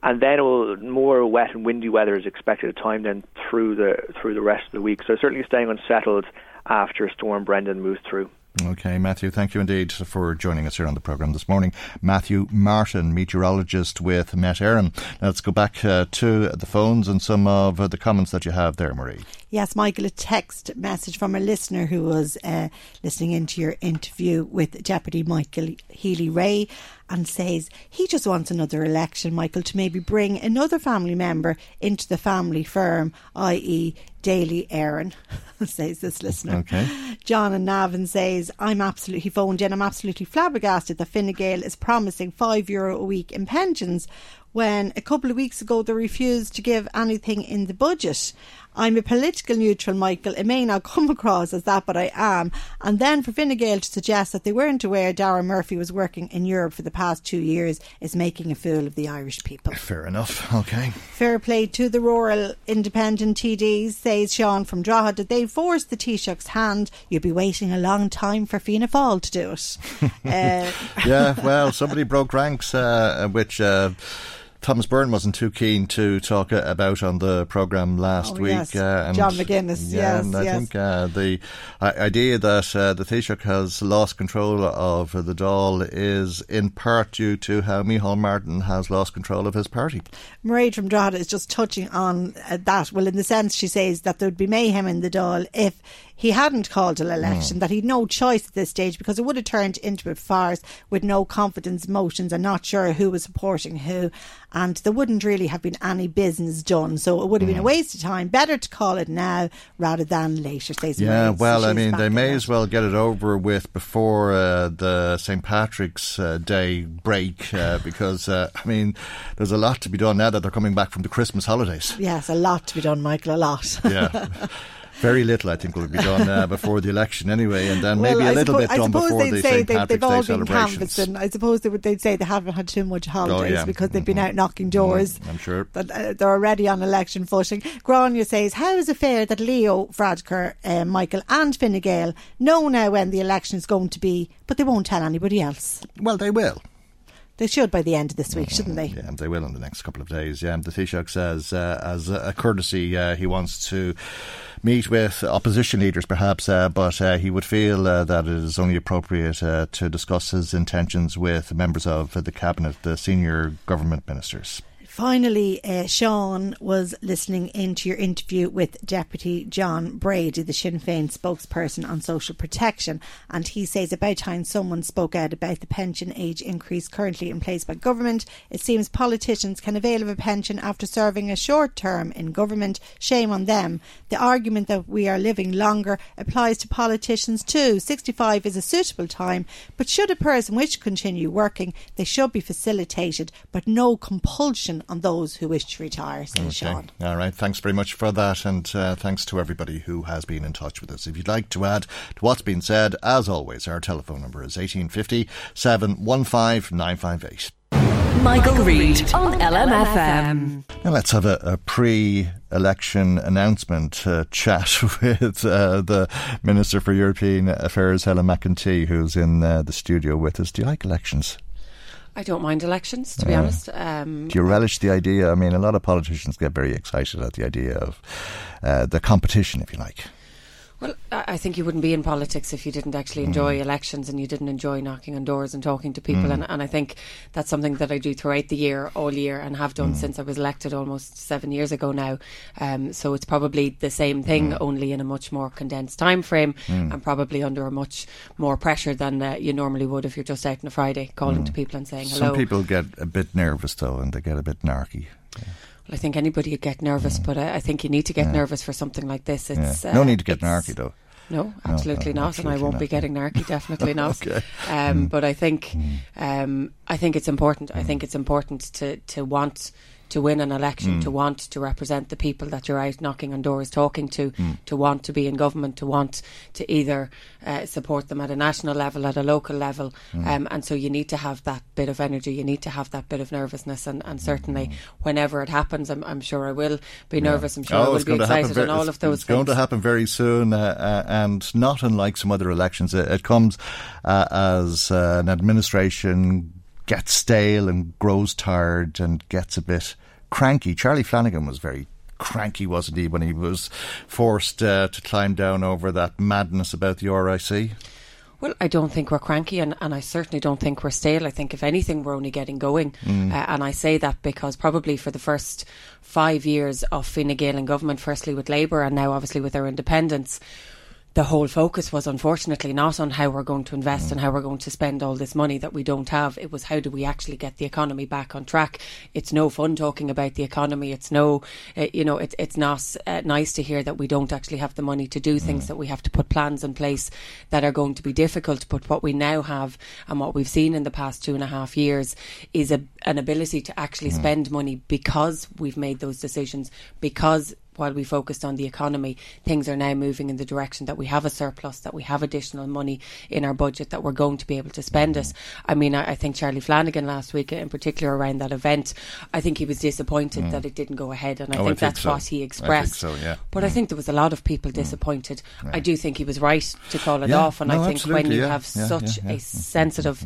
and then will, more wet and windy weather is expected at time then through the through the rest of the week. So certainly staying unsettled after Storm Brendan moves through. Okay, Matthew, thank you indeed for joining us here on the programme this morning. Matthew Martin, meteorologist with Met. Now let's go back uh, to the phones and some of uh, the comments that you have there, Marie. Yes, Michael, a text message from a listener who was uh, listening into your interview with Deputy Michael Healy-Rae and says he just wants another election, Michael, to maybe bring another family member into the family firm, i.e., Dáil Éireann, [LAUGHS] says this listener. Okay. John and Navan says, I'm absolutely, phoned in, I'm absolutely flabbergasted that Fine Gael is promising five euro a week in pensions when a couple of weeks ago they refused to give anything in the budget. I'm a political neutral, Michael. It may not come across as that, but I am. And then for Fine Gael to suggest that they weren't aware Dara Murphy was working in Europe for the past two years is making a fool of the Irish people. Fair enough. Okay. Fair play to the rural independent TDs, says Sean from Drogheda. Did they force the Taoiseach's hand? You'd be waiting a long time for Fianna Fáil to do it. [LAUGHS] uh, yeah, well, somebody broke ranks, uh, which. Uh, Thomas Byrne wasn't too keen to talk uh, about on the programme last oh, week. Yes. Uh, and John McGuinness, yeah, yes. And I yes. think uh, the uh, idea that uh, the Taoiseach has lost control of the Dáil is in part due to how Micheál Martin has lost control of his party. Marie from Drogheda is just touching on uh, that. Well, in the sense she says that there would be mayhem in the Dáil if he hadn't called an election, mm. that he'd no choice at this stage because it would have turned into a farce with no confidence motions and not sure who was supporting who. And there wouldn't really have been any business done. So it would have mm. been a hmm. waste of time. Better to call it now rather than later. Yeah, well, I mean, they may as well get it over with before uh, the St. Patrick's uh, Day break uh, [SIGHS] because, uh, I mean, there's a lot to be done now that they're coming back from the Christmas holidays. Yes, a lot to be done, Michael, a lot. yeah. [LAUGHS] Very little, I think, will be done uh, before the election anyway, and then well, maybe a little bit done before the St. Patrick's Day celebrations. I suppose they would, they'd say they haven't had too much holidays oh, yeah. because they've been mm-hmm. out knocking doors. Mm, I'm sure. But uh, they're already on election footing. Grania says, How is it fair that Leo Varadkar, uh, Michael, and Fine Gael know now when the election is going to be, but they won't tell anybody else? Well, they will. They should by the end of this week, shouldn't they? Yeah, they will in the next couple of days. Yeah, and the Taoiseach says, uh, as a courtesy, uh, he wants to meet with opposition leaders, perhaps, uh, but uh, he would feel uh, that it is only appropriate uh, to discuss his intentions with members of the cabinet, the senior government ministers. Finally, uh, Sean was listening into your interview with Deputy John Brady, the Sinn Féin spokesperson on social protection, and he says about time someone spoke out about the pension age increase currently in place by government. It seems politicians can avail of a pension after serving a short term in government. Shame on them. The argument that we are living longer applies to politicians too. 65 is a suitable time, but should a person wish to continue working, they should be facilitated, but no compulsion on those who wish to retire, says Okay. Sean. All right. Thanks very much for that. And uh, thanks to everybody who has been in touch with us. If you'd like to add to what's been said, as always, our telephone number is 1850 715 958. Michael Reade on LMFM. Now let's have a, a pre-election announcement uh, chat [LAUGHS] with uh, the Minister for European Affairs, Helen McEntee, who's in uh, the studio with us. Do you like elections? I don't mind elections, to be honest. Um, Do you relish the idea? I mean, a lot of politicians get very excited at the idea of uh, the competition, if you like. Well, I I think you wouldn't be in politics if you didn't actually enjoy elections and you didn't enjoy knocking on doors and talking to people. Mm. And, and I think that's something that I do throughout the year, all year, and have done Mm. since I was elected almost seven years ago now. Um, so it's probably the same thing, Mm. only in a much more condensed time frame Mm. and probably under a much more pressure than uh, you normally would if you're just out on a Friday calling to people and saying hello. Some people get a bit nervous, though, and they get a bit narky. Well, I think anybody would get nervous, but I, I think you need to get nervous for something like this. It's. No uh, need to get narky, though. No, absolutely no, not, and I won't not, be getting narky. Definitely [LAUGHS] not. Okay. Um, Mm. But I think, um, I think it's important. I think it's important to to want to win an election, Mm. to want to represent the people that you're out knocking on doors, talking to, Mm. to want to be in government, to want to either uh, support them at a national level, at a local level, Mm. um, and so you need to have that bit of energy. You need to have that bit of nervousness, and, and certainly whenever it happens, I'm, I'm sure I will be nervous. I'm sure I Oh, will be going to happen excited, very, and all of those It's things. going to happen very soon, uh, uh, and not unlike some other elections. It, it comes uh, as uh, an administration gets stale and grows tired and gets a bit cranky. Charlie Flanagan was very cranky, wasn't he, when he was forced uh, to climb down over that madness about the RIC? Well, I don't think we're cranky, and, and I certainly don't think we're stale. I think, if anything, we're only getting going. Mm. Uh, and I say that because probably for the first five years of Fine Gael in government, firstly with Labour and now obviously with our independence, the whole focus was unfortunately not on how we're going to invest and how we're going to spend all this money that we don't have. It was how do we actually get the economy back on track. It's no fun talking about the economy. It's no, uh, you know, it's it's not uh, nice to hear that we don't actually have the money to do things. That we have to put plans in place that are going to be difficult. But what we now have and what we've seen in the past two and a half years is a, an ability to actually spend money because we've made those decisions because while we focused on the economy, things are now moving in the direction that we have a surplus, that we have additional money in our budget, that we're going to be able to spend it. I mean, I, I think Charlie Flanagan last week, in particular around that event, I think he was disappointed Mm. that it didn't go ahead, and I Oh, I think think that's so. what he I think expressed. so, yeah. But I Mm. think there was a lot of people disappointed. I do think he was right to call it Yeah, off, and no, I think when you yeah, have yeah, such yeah, yeah. a sensitive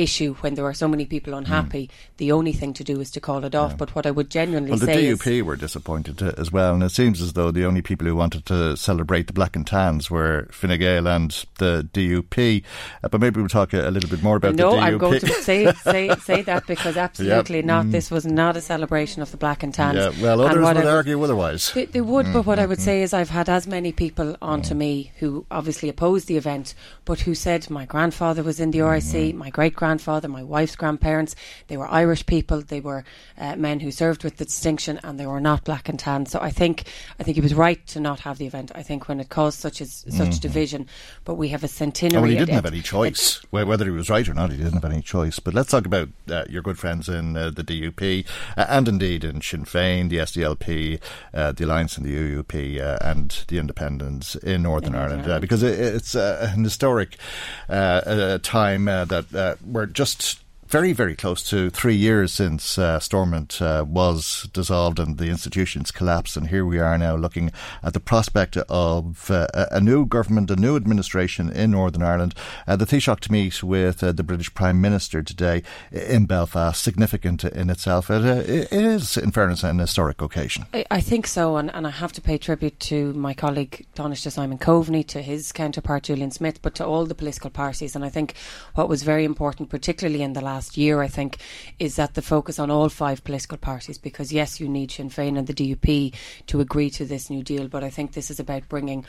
issue, when there are so many people unhappy, the only thing to do is to call it off. But what I would genuinely Well, the say is. DUP were disappointed uh, as well, and it seems as though the only people who wanted to celebrate the black and tans were Fine Gael and the DUP. Uh, but maybe we'll talk a, a little bit more about no, the DUP. No, I'm going to [LAUGHS] say say say that because absolutely Yep. not. Mm. This was not a celebration of the black and tans. Yeah, well, others would I argue otherwise. They, they would, but what I would Mm, say is I've had as many people on to me who obviously opposed the event, but who said my grandfather was in the Mm-hmm. RIC, my great grandfather, my wife's grandparents. They were Irish people. They were uh, men who served with the distinction, and they were not black and tan. So I think I think he was right to not have the event. I think when it caused such as such Mhm. division, but we have a Oh, centenary. well, he didn't have any choice. Wh- Whether he was right or not, he didn't have any choice. But let's talk about uh, your good friends in uh, the DUP uh, and indeed in Sinn Féin, the SDLP, uh, the Alliance and the UUP, uh, and the Independents in Northern Ireland, Uh, because it, it's uh, an historic time uh, that uh, we're just very, very close to three years since uh, Stormont uh, was dissolved and the institutions collapsed, and here we are now looking at the prospect of uh, a new government, a new administration in Northern Ireland. Uh, the Taoiseach to meet with uh, the British Prime Minister today in Belfast, significant in itself. It, uh, it is, in fairness, an historic occasion. I, I think so, and, and I have to pay tribute to my colleague Taoiseach Simon Coveney, to his counterpart Julian Smith, but to all the political parties. And I think what was very important, particularly in the last year, I think, is that the focus on all five political parties, because yes, you need Sinn Féin and the DUP to agree to this new deal, but I think this is about bringing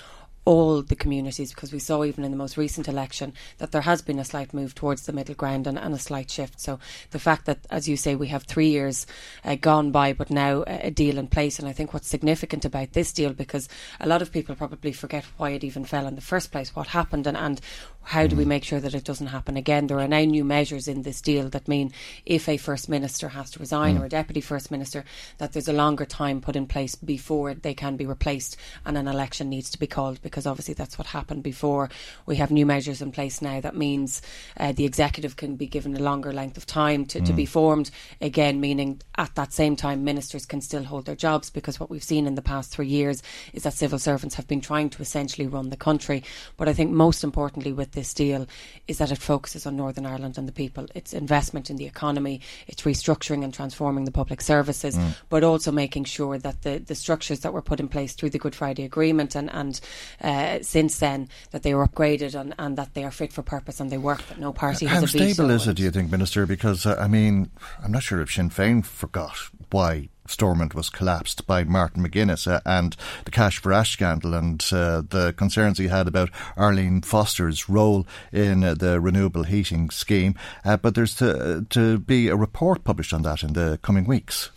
all the communities because we saw even in the most recent election that there has been a slight move towards the middle ground and, and a slight shift. So the fact that, as you say, we have three years uh, gone by, but now a, a deal in place, and I think what's significant about this deal because a lot of people probably forget why it even fell in the first place, what happened, and, and how do we mm. make sure that it doesn't happen again? There are now new measures in this deal that mean if a first minister has to resign or mm. a deputy first minister, that there's a longer time put in place before they can be replaced and an election needs to be called because obviously that's what happened before. We have new measures in place now that means uh, the executive can be given a longer length of time to, to be mm. formed, again, meaning at that same time ministers can still hold their jobs because what we've seen in the past three years is that civil servants have been trying to essentially run the country. But I think most importantly with this deal is that it focuses on Northern Ireland and the people. It's investment in the economy, it's restructuring and transforming the public services, but also making sure that the, the structures that were put in place through the Good Friday Agreement and, and uh, since then that they are upgraded and, and that they are fit for purpose and they work, that no party How has a veto. stable is it, do you think, Minister? Because, uh, I mean, I'm not sure if Sinn Féin forgot why Stormont was collapsed by Martin McGuinness uh, and the Cash for Ash scandal and uh, the concerns he had about Arlene Foster's role in uh, the renewable heating scheme. Uh, but there's to, to be a report published on that in the coming weeks.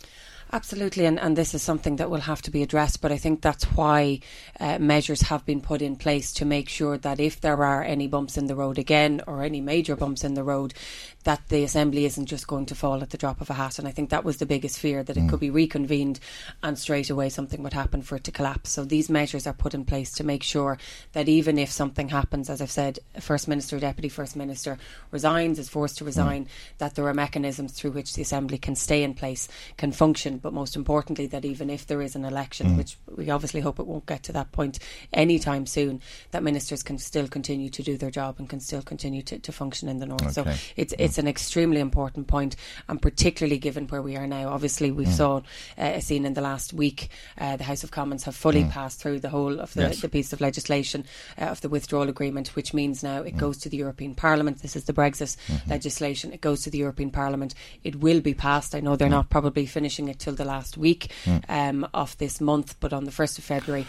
Absolutely, and, and this is something that will have to be addressed. But I think that's why uh, measures have been put in place to make sure that if there are any bumps in the road again or any major bumps in the road, that the assembly isn't just going to fall at the drop of a hat. And I think that was the biggest fear that it mm. could be reconvened and straight away something would happen for it to collapse. So these measures are put in place to make sure that even if something happens, as I've said, first minister, deputy first minister resigns, is forced to mm. resign, that there are mechanisms through which the assembly can stay in place, can function. But most importantly, that even if there is an election, mm. which we obviously hope it won't get to that point anytime soon, that ministers can still continue to do their job and can still continue to, to function in the north. So Okay. it's it's an extremely important point, and particularly given where we are now. Obviously, we've saw uh, seen in the last week uh, the House of Commons have fully passed through the whole of the, Yes. the piece of legislation uh, of the withdrawal agreement, which means now it goes to the European Parliament. This is the Brexit legislation. It goes to the European Parliament. It will be passed. I know they're not probably finishing it till the last week um, of this month, but on the first of February,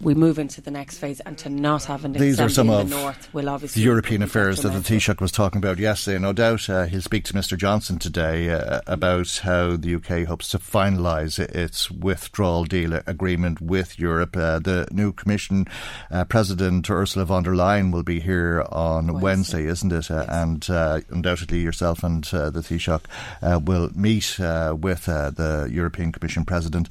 we move into the next phase, and to not have an These are some of in the north will obviously the European affairs that the. Taoiseach was talking about yesterday. No doubt uh, he'll speak to Mr Johnson today uh, about how the UK hopes to finalise its withdrawal deal agreement with Europe. Uh, the new Commission uh, President Ursula von der Leyen will be here on Wednesday, isn't it? Uh, And uh, undoubtedly yourself and uh, the Taoiseach uh, will meet uh, with uh, the European Commission President.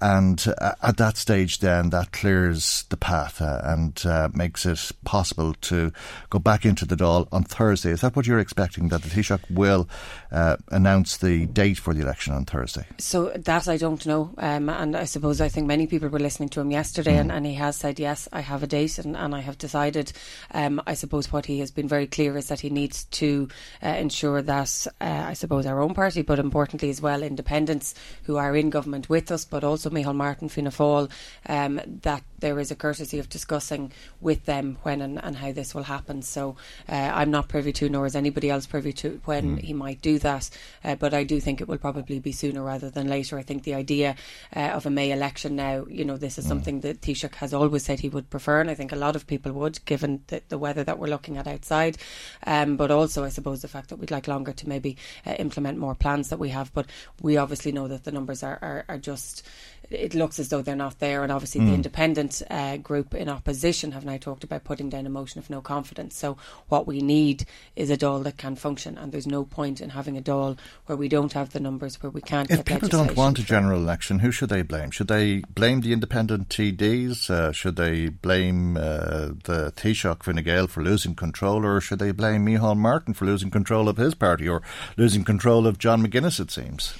And at that stage, then, that clears the path uh, and uh, makes it possible to go back into the Dáil on Thursday. Is that what you're expecting? That the Taoiseach will uh, announce the date for the election on Thursday? So that I don't know, um, and I suppose I think many people were listening to him yesterday, and, and he has said yes, I have a date, and, and I have decided. Um, I suppose what he has been very clear is that he needs to uh, ensure that uh, I suppose our own party, but importantly as well, independents who are in government with us, but also Micheál Martin, Fianna Fáil, um, that there is a courtesy of discussing with them when and, and how this will happen. So uh, I'm not privy to, nor is anybody else privy to when he might do that. Uh, but I do think it will probably be sooner rather than later. I think the idea uh, of a May election now, you know, this is something that Taoiseach has always said he would prefer, and I think a lot of people would, given the, the weather that we're looking at outside. Um, but also, I suppose, the fact that we'd like longer to maybe uh, implement more plans that we have. But we obviously know that the numbers are, are, are just it looks as though they're not there. And obviously, the independent uh, group in opposition have now talked about putting down a motion of no confidence. So, what we need is a Dáil that can function. And there's no point in having a Dáil where we don't have the numbers, where we can't If people don't want a general election, who should they blame? Should they blame the independent TDs? Uh, should they blame uh, the Taoiseach Fine Gael for losing control? Or should they blame Micheál Martin for losing control of his party or losing control of John McGuinness, it seems?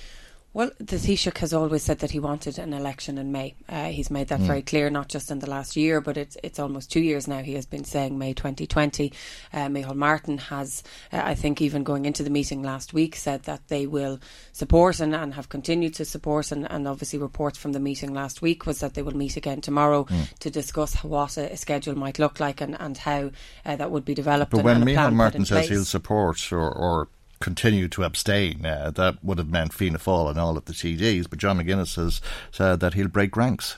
Well, the Taoiseach has always said that he wanted an election in May. Uh, he's made that very clear, not just in the last year, but it's it's almost two years now. He has been saying May 2020. Uh, Micheál Martin has, uh, I think, even going into the meeting last week, said that they will support and, and have continued to support. And, and obviously, reports from the meeting last week was that they will meet again tomorrow to discuss what a, a schedule might look like and, and how uh, that would be developed. But and, when Micheál Martin in says he'll support or, or continue to abstain, uh, that would have meant Fianna Fáil and all of the TDs. But John McGuinness has said that he'll break ranks.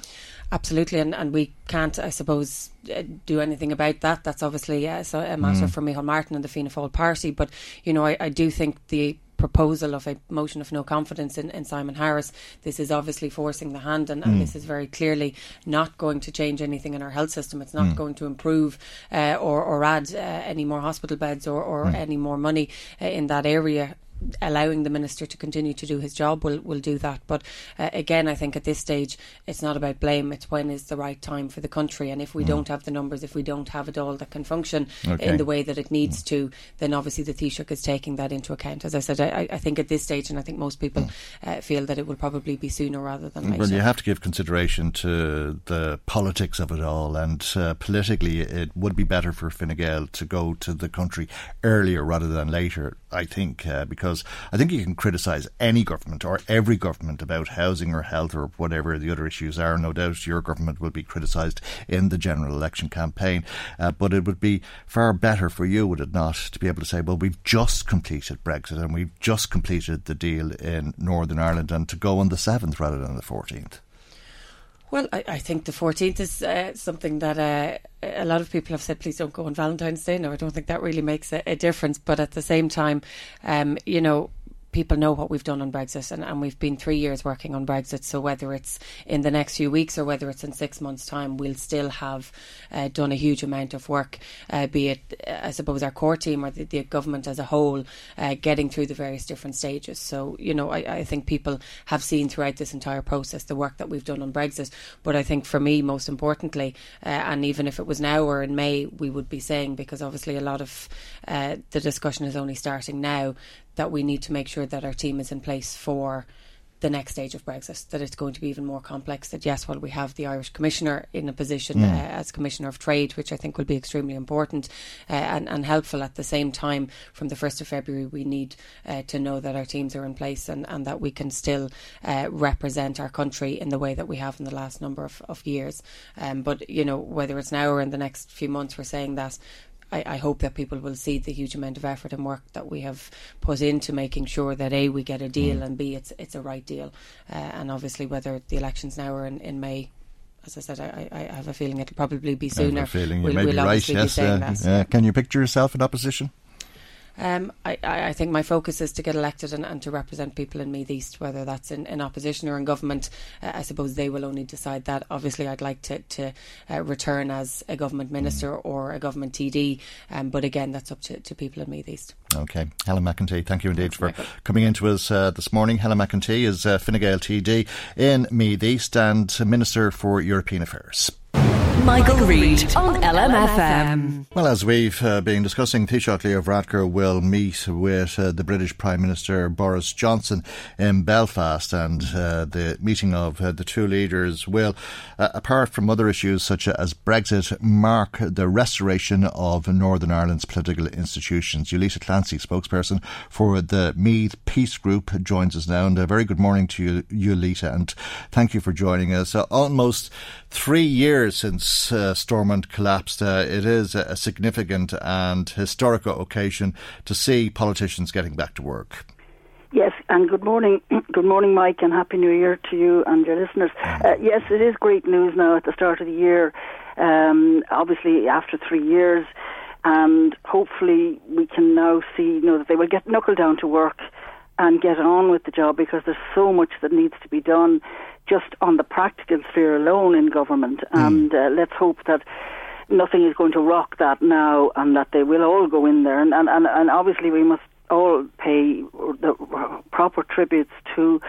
Absolutely, and, and we can't, I suppose, uh, do anything about that. That's obviously uh, a matter mm. for Micheál Martin and the Fianna Fáil party. But, you know, I, I do think the proposal of a motion of no confidence in, in Simon Harris. This is obviously forcing the hand, and, and mm. this is very clearly not going to change anything in our health system. It's not mm. going to improve uh, or, or add uh, any more hospital beds or, or mm. any more money uh, in that area allowing the minister to continue to do his job will will do that. But uh, again, I think at this stage it's not about blame. It's when is the right time for the country. And if we mm. don't have the numbers, if we don't have it all that can function okay. in the way that it needs mm. to, then obviously the Taoiseach is taking that into account. As I said, I, I think at this stage, and I think most people mm. uh, feel that it will probably be sooner rather than later. Well, you have to give consideration to the politics of it all, and uh, politically, it would be better for Fine Gael to go to the country earlier rather than later. I think uh, because because I think you can criticise any government or every government about housing or health or whatever the other issues are. No doubt your government will be criticised in the general election campaign, uh, but it would be far better for you, would it not, to be able to say, well, we've just completed Brexit and we've just completed the deal in Northern Ireland and to go on the 7th rather than the 14th. Well, I, I, think the 14th is uh, something that uh, a lot of people have said, please don't go on Valentine's Day. No, I don't think that really makes a, a difference. But at the same time, um, you know, people know what we've done on Brexit, and, and we've been three years working on Brexit. So whether it's in the next few weeks or whether it's in six months' time, we'll still have uh, done a huge amount of work. Uh, be it, I suppose, our core team or the, the government as a whole, uh, getting through the various different stages. So you know, I, I, think people have seen throughout this entire process the work that we've done on Brexit. But I think for me, most importantly, uh, and even if it was now or in May, we would be saying because obviously a lot of uh, the discussion is only starting now that we need to make sure that our team is in place for the next stage of Brexit, that it's going to be even more complex. That yes, while we have the Irish Commissioner in a position mm. uh, as Commissioner of Trade, which I think will be extremely important uh, and, and, helpful at the same time, from the 1st of February, we need uh, to know that our teams are in place and, and that we can still uh, represent our country in the way that we have in the last number of, of years. Um, but, you know, whether it's now or in the next few months, we're saying that I, I, hope that people will see the huge amount of effort and work that we have put into making sure that a we get a deal mm. and b it's it's a right deal. Uh, and obviously, whether the elections now are in, in May. As I said, I, I have a feeling it'll probably be sooner. I have a feeling you we'll, may we'll be right. Yes, uh, uh, can you picture yourself in opposition? Um, I, I, think my focus is to get elected and, and, to represent people in Meath East, whether that's in, in opposition or in government. Uh, I suppose they will only decide that. Obviously, I'd like to, to uh, return as a government minister or a government TD, um, but again, that's up to, to people in Meath East. Okay. Helen McEntee, thank you indeed for Michael. coming into us uh, this morning. Helen McEntee is uh, Fine Gael TD in Meath East and Minister for European Affairs. Michael, Reade on LMFM. Well, as we've uh, been discussing, Taoiseach Leo Varadkar will meet with uh, the British Prime Minister Boris Johnson in Belfast, and uh, the meeting of uh, the two leaders will, uh, apart from other issues such as Brexit, mark the restoration of Northern Ireland's political institutions. Ulita Clancy, spokesperson for the Meath Peace Group, joins us now, and a very good morning to you, Ulita, and thank you for joining us. almost three years since uh, Stormont collapsed. Uh, it is a, significant and historical occasion to see politicians getting back to work. Yes, and good morning, [CLEARS THROAT] good morning, Mike, and happy New Year to you and your listeners. Mm. Uh, yes, it is great news now at the start of the year. Um, obviously, after three years, and hopefully we can now see, you know, that they will get knuckled down to work and get on with the job because there's so much that needs to be done just on the practical sphere alone in government. Mm. And uh, let's hope that nothing is going to rock that now and that they will all go in there. And, and, and, and obviously, we must all pay the proper tributes to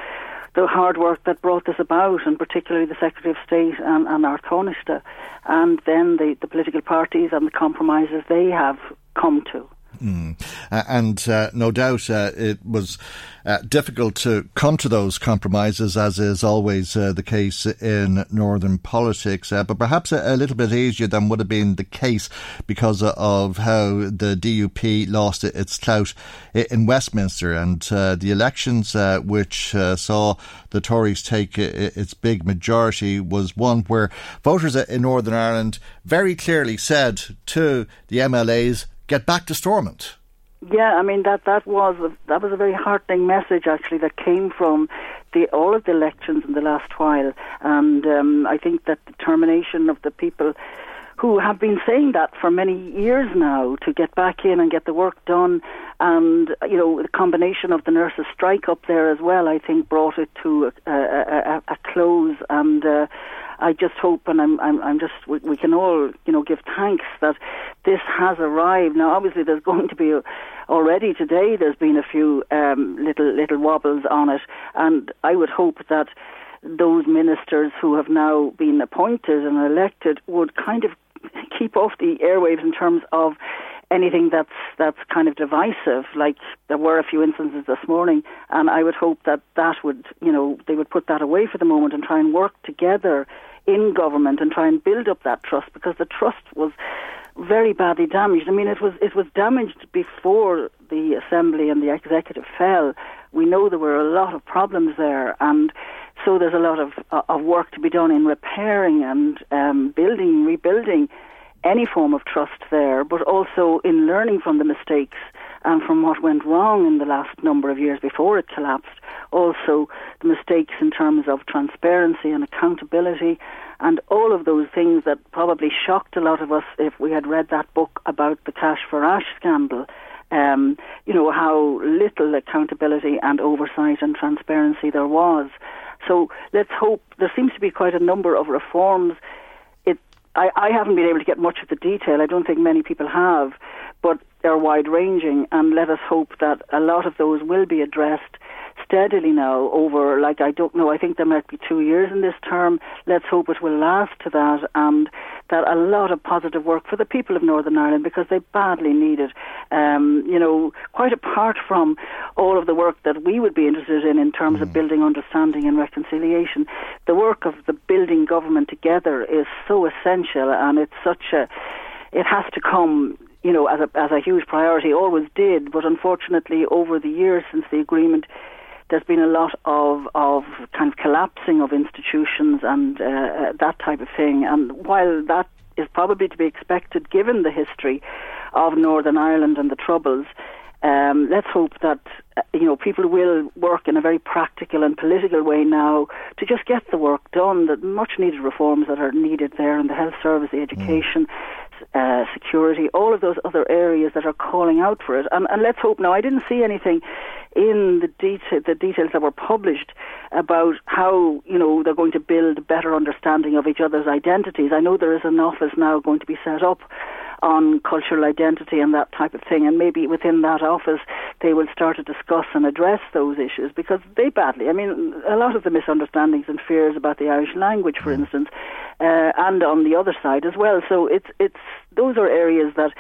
the hard work that brought this about, and particularly the Secretary of State and, and our Taoiseach, and then the, the political parties and the compromises they have come to. Mm. Uh, and uh, no doubt uh, it was uh, difficult to come to those compromises, as is always uh, the case in northern politics, uh, but perhaps a, a, little bit easier than would have been the case because of how the DUP lost its clout in Westminster and the elections, which saw the Tories take its big majority, was one where voters in Northern Ireland very clearly said to the MLAs, get back to Stormont. Yeah, I mean that that was a, that was a very heartening message actually that came from the all of the elections in the last while, and um, I think that the determination of the people who have been saying that for many years now to get back in and get the work done, and you know the combination of the nurses' strike up there as well, I think brought it to a, a, a, a close and. Uh, I just hope, and I'm, I'm, I'm just, we, we, can all, you know, give thanks that this has arrived. Now, obviously, there's [LAUGHS] going to be a, already today. There's been a few um, little little wobbles on it, and I would hope that those ministers who have now been appointed and elected would kind of [LAUGHS] keep off the airwaves in terms of anything that's that's kind of divisive. Like there were a few instances this morning, and I would hope that that would you know they would put that away for the moment and try and work together in government and try and build up that trust because the trust was very badly damaged. I mean, it was it was damaged before the assembly and the executive fell. We know there were a lot of problems there, and so there's a lot of uh, of work to be done in repairing and um, building, rebuilding any form of trust there, but also in learning from the mistakes and from what went wrong in the last number of years before it collapsed. Also, the mistakes in terms of transparency and accountability, and all of those things that probably shocked a lot of us if we had read that book about the Cash for Ash scandal. Um, you know, how little accountability and oversight and transparency there was. So let's hope there seems to be quite a number of reforms. I, I haven't been able to get much of the detail. I don't think many people have, but they're wide ranging, and let us hope that a lot of those will be addressed steadily now over, like, I don't know, I think there might be two years in this term. Let's hope it will last to that and that a lot of positive work for the people of Northern Ireland because they badly need it. Um, you know, quite apart from all of the work that we would be interested in in terms mm. of building understanding and reconciliation, the work of the building government together is so essential and it's such a, it has to come you know, as a as a huge priority, always did. But unfortunately, over the years since the agreement, there's been a lot of, of kind of collapsing of institutions and uh, uh, that type of thing. And while that is probably to be expected given the history of Northern Ireland and the Troubles, um, let's hope that uh, you know people will work in a very practical and political way now to just get the work done. The much needed reforms that are needed there in the health service, the education. Mm uh, security, all of those other areas that are calling out for it. And, and let's hope now. I didn't see anything in the detail, the details that were published about how you know they're going to build better understanding of each other's identities. I know there is an office now going to be set up on cultural identity and that type of thing. And maybe within that office, they will start to discuss and address those issues because they badly, I mean, a lot of the misunderstandings and fears about the Irish language, for mm. instance, uh, and on the other side as well. So it's, it's, those are areas that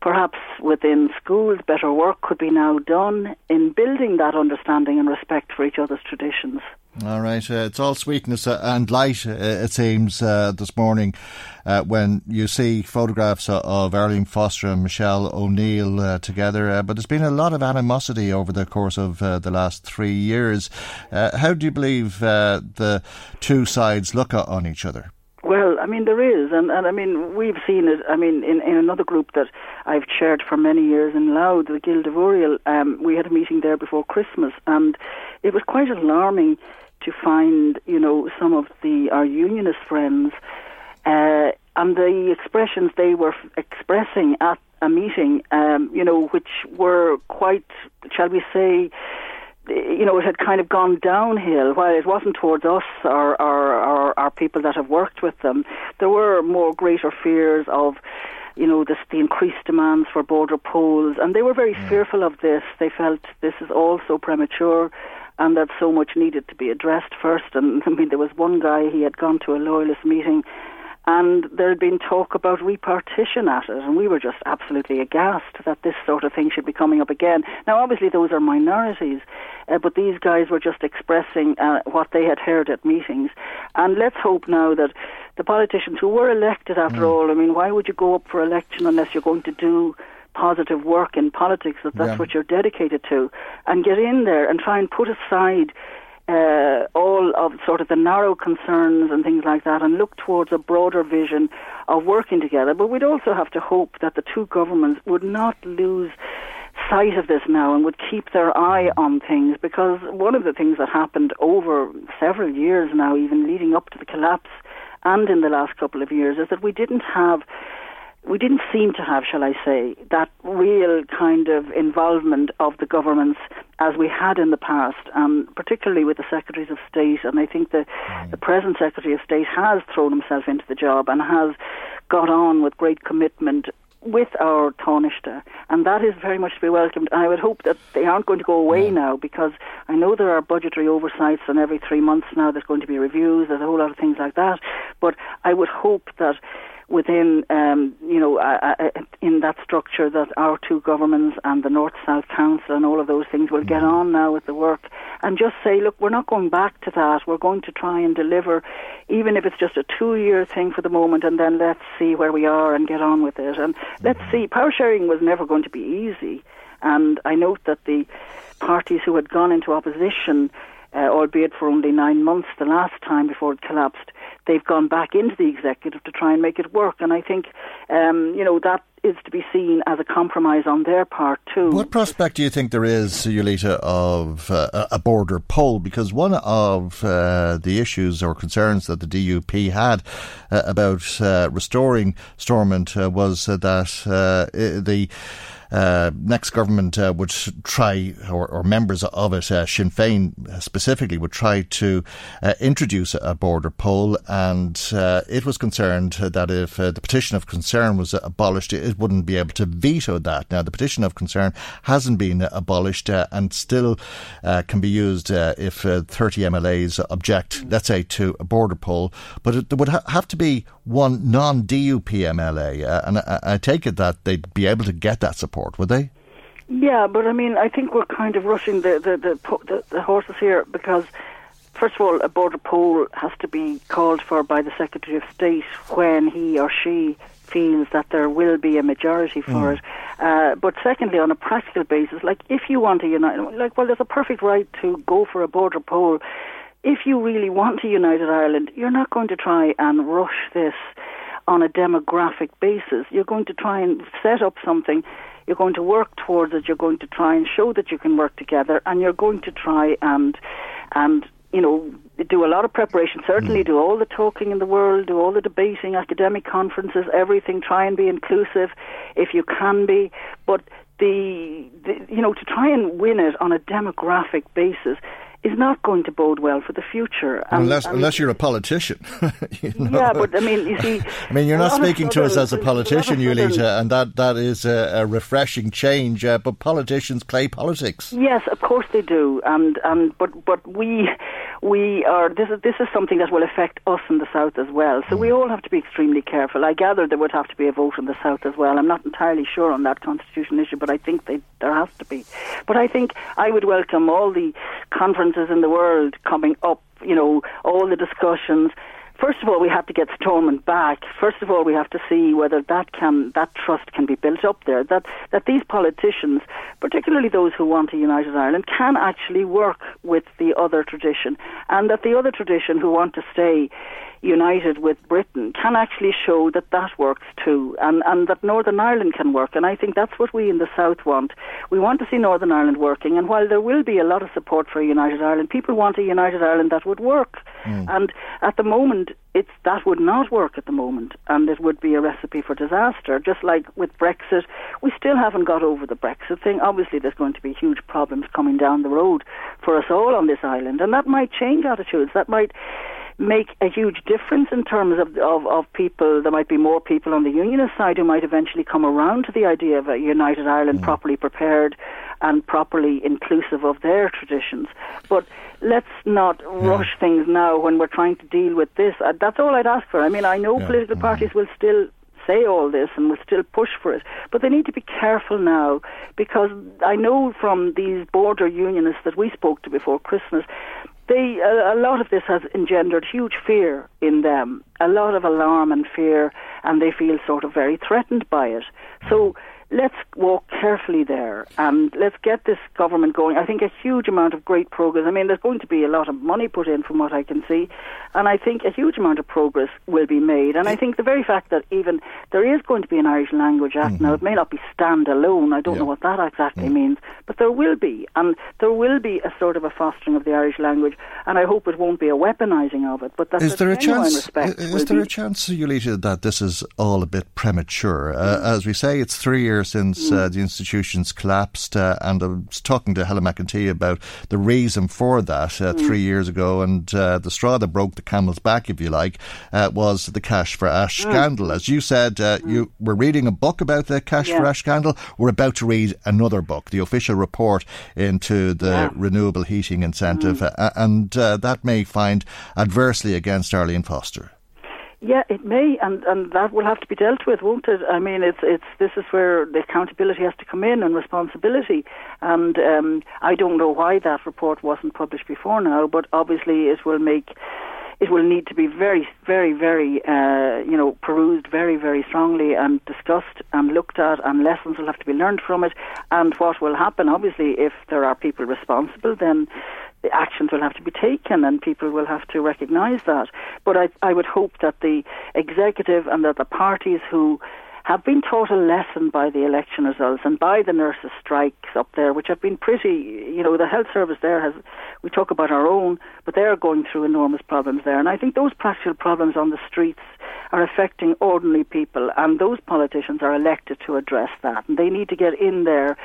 perhaps within schools better work could be now done in building that understanding and respect for each other's traditions. All right, uh, it's all sweetness uh, and light, uh, it seems, uh, this morning uh, when you see photographs of Arlene Foster and Michelle O'Neill uh, together. but there's been a lot of animosity over the course of the last three years. how do you believe the two sides look on each other? Well, I mean, there is, and, and I mean, we've seen it. I mean, in, in another group that I've chaired for many years in Louth, the Guild of Oriel, um, we had a meeting there before Christmas, and it was quite alarming to find, you know, some of the our unionist friends uh, and the expressions they were f- expressing at a meeting, um, you know, which were quite, shall we say, you know, it had kind of gone downhill. While it wasn't towards us or, or, or our people that have worked with them, there were more greater fears of you know, this, the increased demands for border polls, and they were very mm. fearful of this. They felt this is all so premature and that so much needed to be addressed first. And [LAUGHS] I mean, there was one guy, he had gone to a loyalist meeting and there had been talk about repartition at it, and we were just absolutely aghast that this sort of thing should be coming up again. Now, obviously, those are minorities, uh, but these guys were just expressing uh, what they had heard at meetings. And let's hope now that the politicians who were elected, after mm. all, I mean, why would you go up for election unless you're going to do positive work in politics, if that's yeah. what you're dedicated to, and get in there and try and put aside uh, all of sort of the narrow concerns and things like that and look towards a broader vision of working together. But we'd also have to hope that the two governments would not lose sight of this now and would keep their eye on things because one of the things that happened over several years now, even leading up to the collapse and in the last couple of years, is that we didn't have we didn't seem to have, shall I say, that real kind of involvement of the governments as we had in the past, um, particularly with the secretaries of state. And I think the, the present secretary of state has thrown himself into the job and has got on with great commitment with our Taoiseach, and that is very much to be welcomed. And I would hope that they aren't going to go away yeah. now because I know there are budgetary oversights, and every three months now there's going to be reviews. There's a whole lot of things like that. But I would hope that within, um, you know, uh, uh, in that structure that our two governments and the North South Council and all of those things will get mm. on now with the work and just say, look, we're not going back to that. We're going to try and deliver, even if it's just a two year thing for the moment, and then let's see where we are and get on with it. And let's mm. see, power sharing was never going to be easy. And I note that the parties who had gone into opposition uh, albeit for only nine months the last time before it collapsed, they've gone back into the executive to try and make it work. And I think, um, you know, that is to be seen as a compromise on their part too. What prospect do you think there is, Julitta, of uh, a border poll? Because one of uh, the issues or concerns that the DUP had uh, about uh, restoring Stormont uh, was that the uh, next government uh, would try, or, or, members of it, uh, Sinn Féin specifically, would try to uh, introduce a border poll, and uh, it was concerned that if uh, the petition of concern was abolished, it wouldn't be able to veto that. Now, the petition of concern hasn't been abolished and still can be used if 30 MLAs object, let's say, to a border poll, but it, there would ha- have to be one non-DUP MLA, and I, I take it that they'd be able to get that support would they? Yeah, but I mean, I think we're kind of rushing the the, the, the, the horses here because first of all, a border poll has to be called for by the Secretary of State when he or she feels that there will be a majority for mm. it. Uh, but secondly, on a practical basis, like if you want to unite, like well, there's a perfect right to go for a border poll. If you really want a united Ireland, you're not going to try and rush this on a demographic basis. You're going to try and set up something you're going to work towards it. You're going to try and show that you can work together, and you're going to try and and you know do a lot of preparation. Certainly, mm. do all the talking in the world, do all the debating, academic conferences, everything. Try and be inclusive, if you can be. But the, the you know to try and win it on a demographic basis is not going to bode well for the future. And, unless, and unless you're a politician. [LAUGHS] you know? Yeah, but I mean, you see. I mean, you're not speaking to us as a politician, Julitta, and that, that is a, a refreshing change. Uh, but politicians play politics. Yes, of course they do, and and but but we we are this is this is something that will affect us in the south as well. So mm. we all have to be extremely careful. I gather there would have to be a vote in the south as well. I'm not entirely sure on that constitutional issue, but I think they, there has to be. But I think I would welcome all the conferences in the world coming up, you know, all the discussions. First of all, we have to get Stormont back. First of all, we have to see whether that can that trust can be built up there. That that these politicians, particularly those who want a united Ireland, can actually work with the other tradition, and that the other tradition who want to stay united with Britain can actually show that that works too, and, and that Northern Ireland can work. And I think that's what we in the South want. We want to see Northern Ireland working, and while there will be a lot of support for a united Ireland, people want a united Ireland that would work. Mm. And at the moment, it's that would not work at the moment, and it would be a recipe for disaster. Just like with Brexit, we still haven't got over the Brexit thing. Obviously, there's going to be huge problems coming down the road for us all on this island, and that might change attitudes. That might make a huge difference in terms of, of, of people. There might be more people on the unionist side who might eventually come around to the idea of a united Ireland mm. properly prepared and properly inclusive of their traditions. But let's not yeah. rush things now when we're trying to deal with this. Uh, that's all I'd ask for. I mean, I know yeah. political mm. parties will still say all this and will still push for it. But they need to be careful now because I know from these border unionists that we spoke to before Christmas they a, a, lot of this has engendered huge fear in them, a lot of alarm and fear, and they feel sort of very threatened by it. So let's walk carefully there and let's get this government going. I think a huge amount of great progress. I mean, there's going to be a lot of money put in from what I can see, and I think a huge amount of progress will be made. And I think the very fact that even there is going to be an Irish Language Act mm-hmm. now, it may not be standalone. I don't yeah. know what that exactly mm. means, but there will be, and there will be a sort of a fostering of the Irish language. And I hope it won't be a weaponising of it. But that is there a chance? Is there be. a chance, Julitta, that this is all a bit premature? Uh, as we say, it's three years since uh, mm. the institutions collapsed, uh, and I was talking to Helen McEntee about the reason for that uh, mm. three years ago, and uh, the straw that broke the camel's back, if you like, uh, was the Cash for Ash mm. scandal. As you said, mm. you were reading a book about the Cash yeah. for Ash scandal. We're about to read another book, the official report into the yeah. renewable heating incentive, and that may find adversely against Arlene Foster. Yeah, it may, and and that will have to be dealt with, won't it? I mean, it's it's this is where the accountability has to come in and responsibility. And um, I don't know why that report wasn't published before now, but obviously it will make it will need to be very, very, very, uh, you know, perused very, very strongly and discussed and looked at, and lessons will have to be learned from it. And what will happen, obviously, if there are people responsible, then the actions will have to be taken and people will have to recognise that. But I, I would hope that the executive and that the parties who have been taught a lesson by the election results and by the nurses' strikes up there, which have been pretty, you know, the health service there has, we talk about our own, but they are going through enormous problems there. And I think those practical problems on the streets are affecting ordinary people, and those politicians are elected to address that. And they need to get in there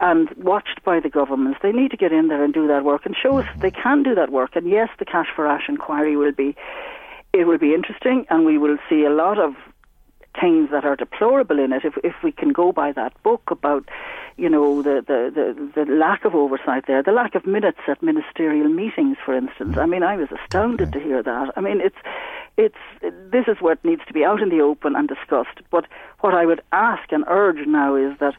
and watched by the governments. They need to get in there and do that work and show us mm-hmm. they can do that work. And yes, the Cash for Ash inquiry will be it will be interesting, and we will see a lot of things that are deplorable in it. If if we can go by that book about, you know, the the the, the lack of oversight there, the lack of minutes at ministerial meetings, for instance. I mean, I was astounded to hear that. I mean, it's it's this is what needs to be out in the open and discussed. But what I would ask and urge now is that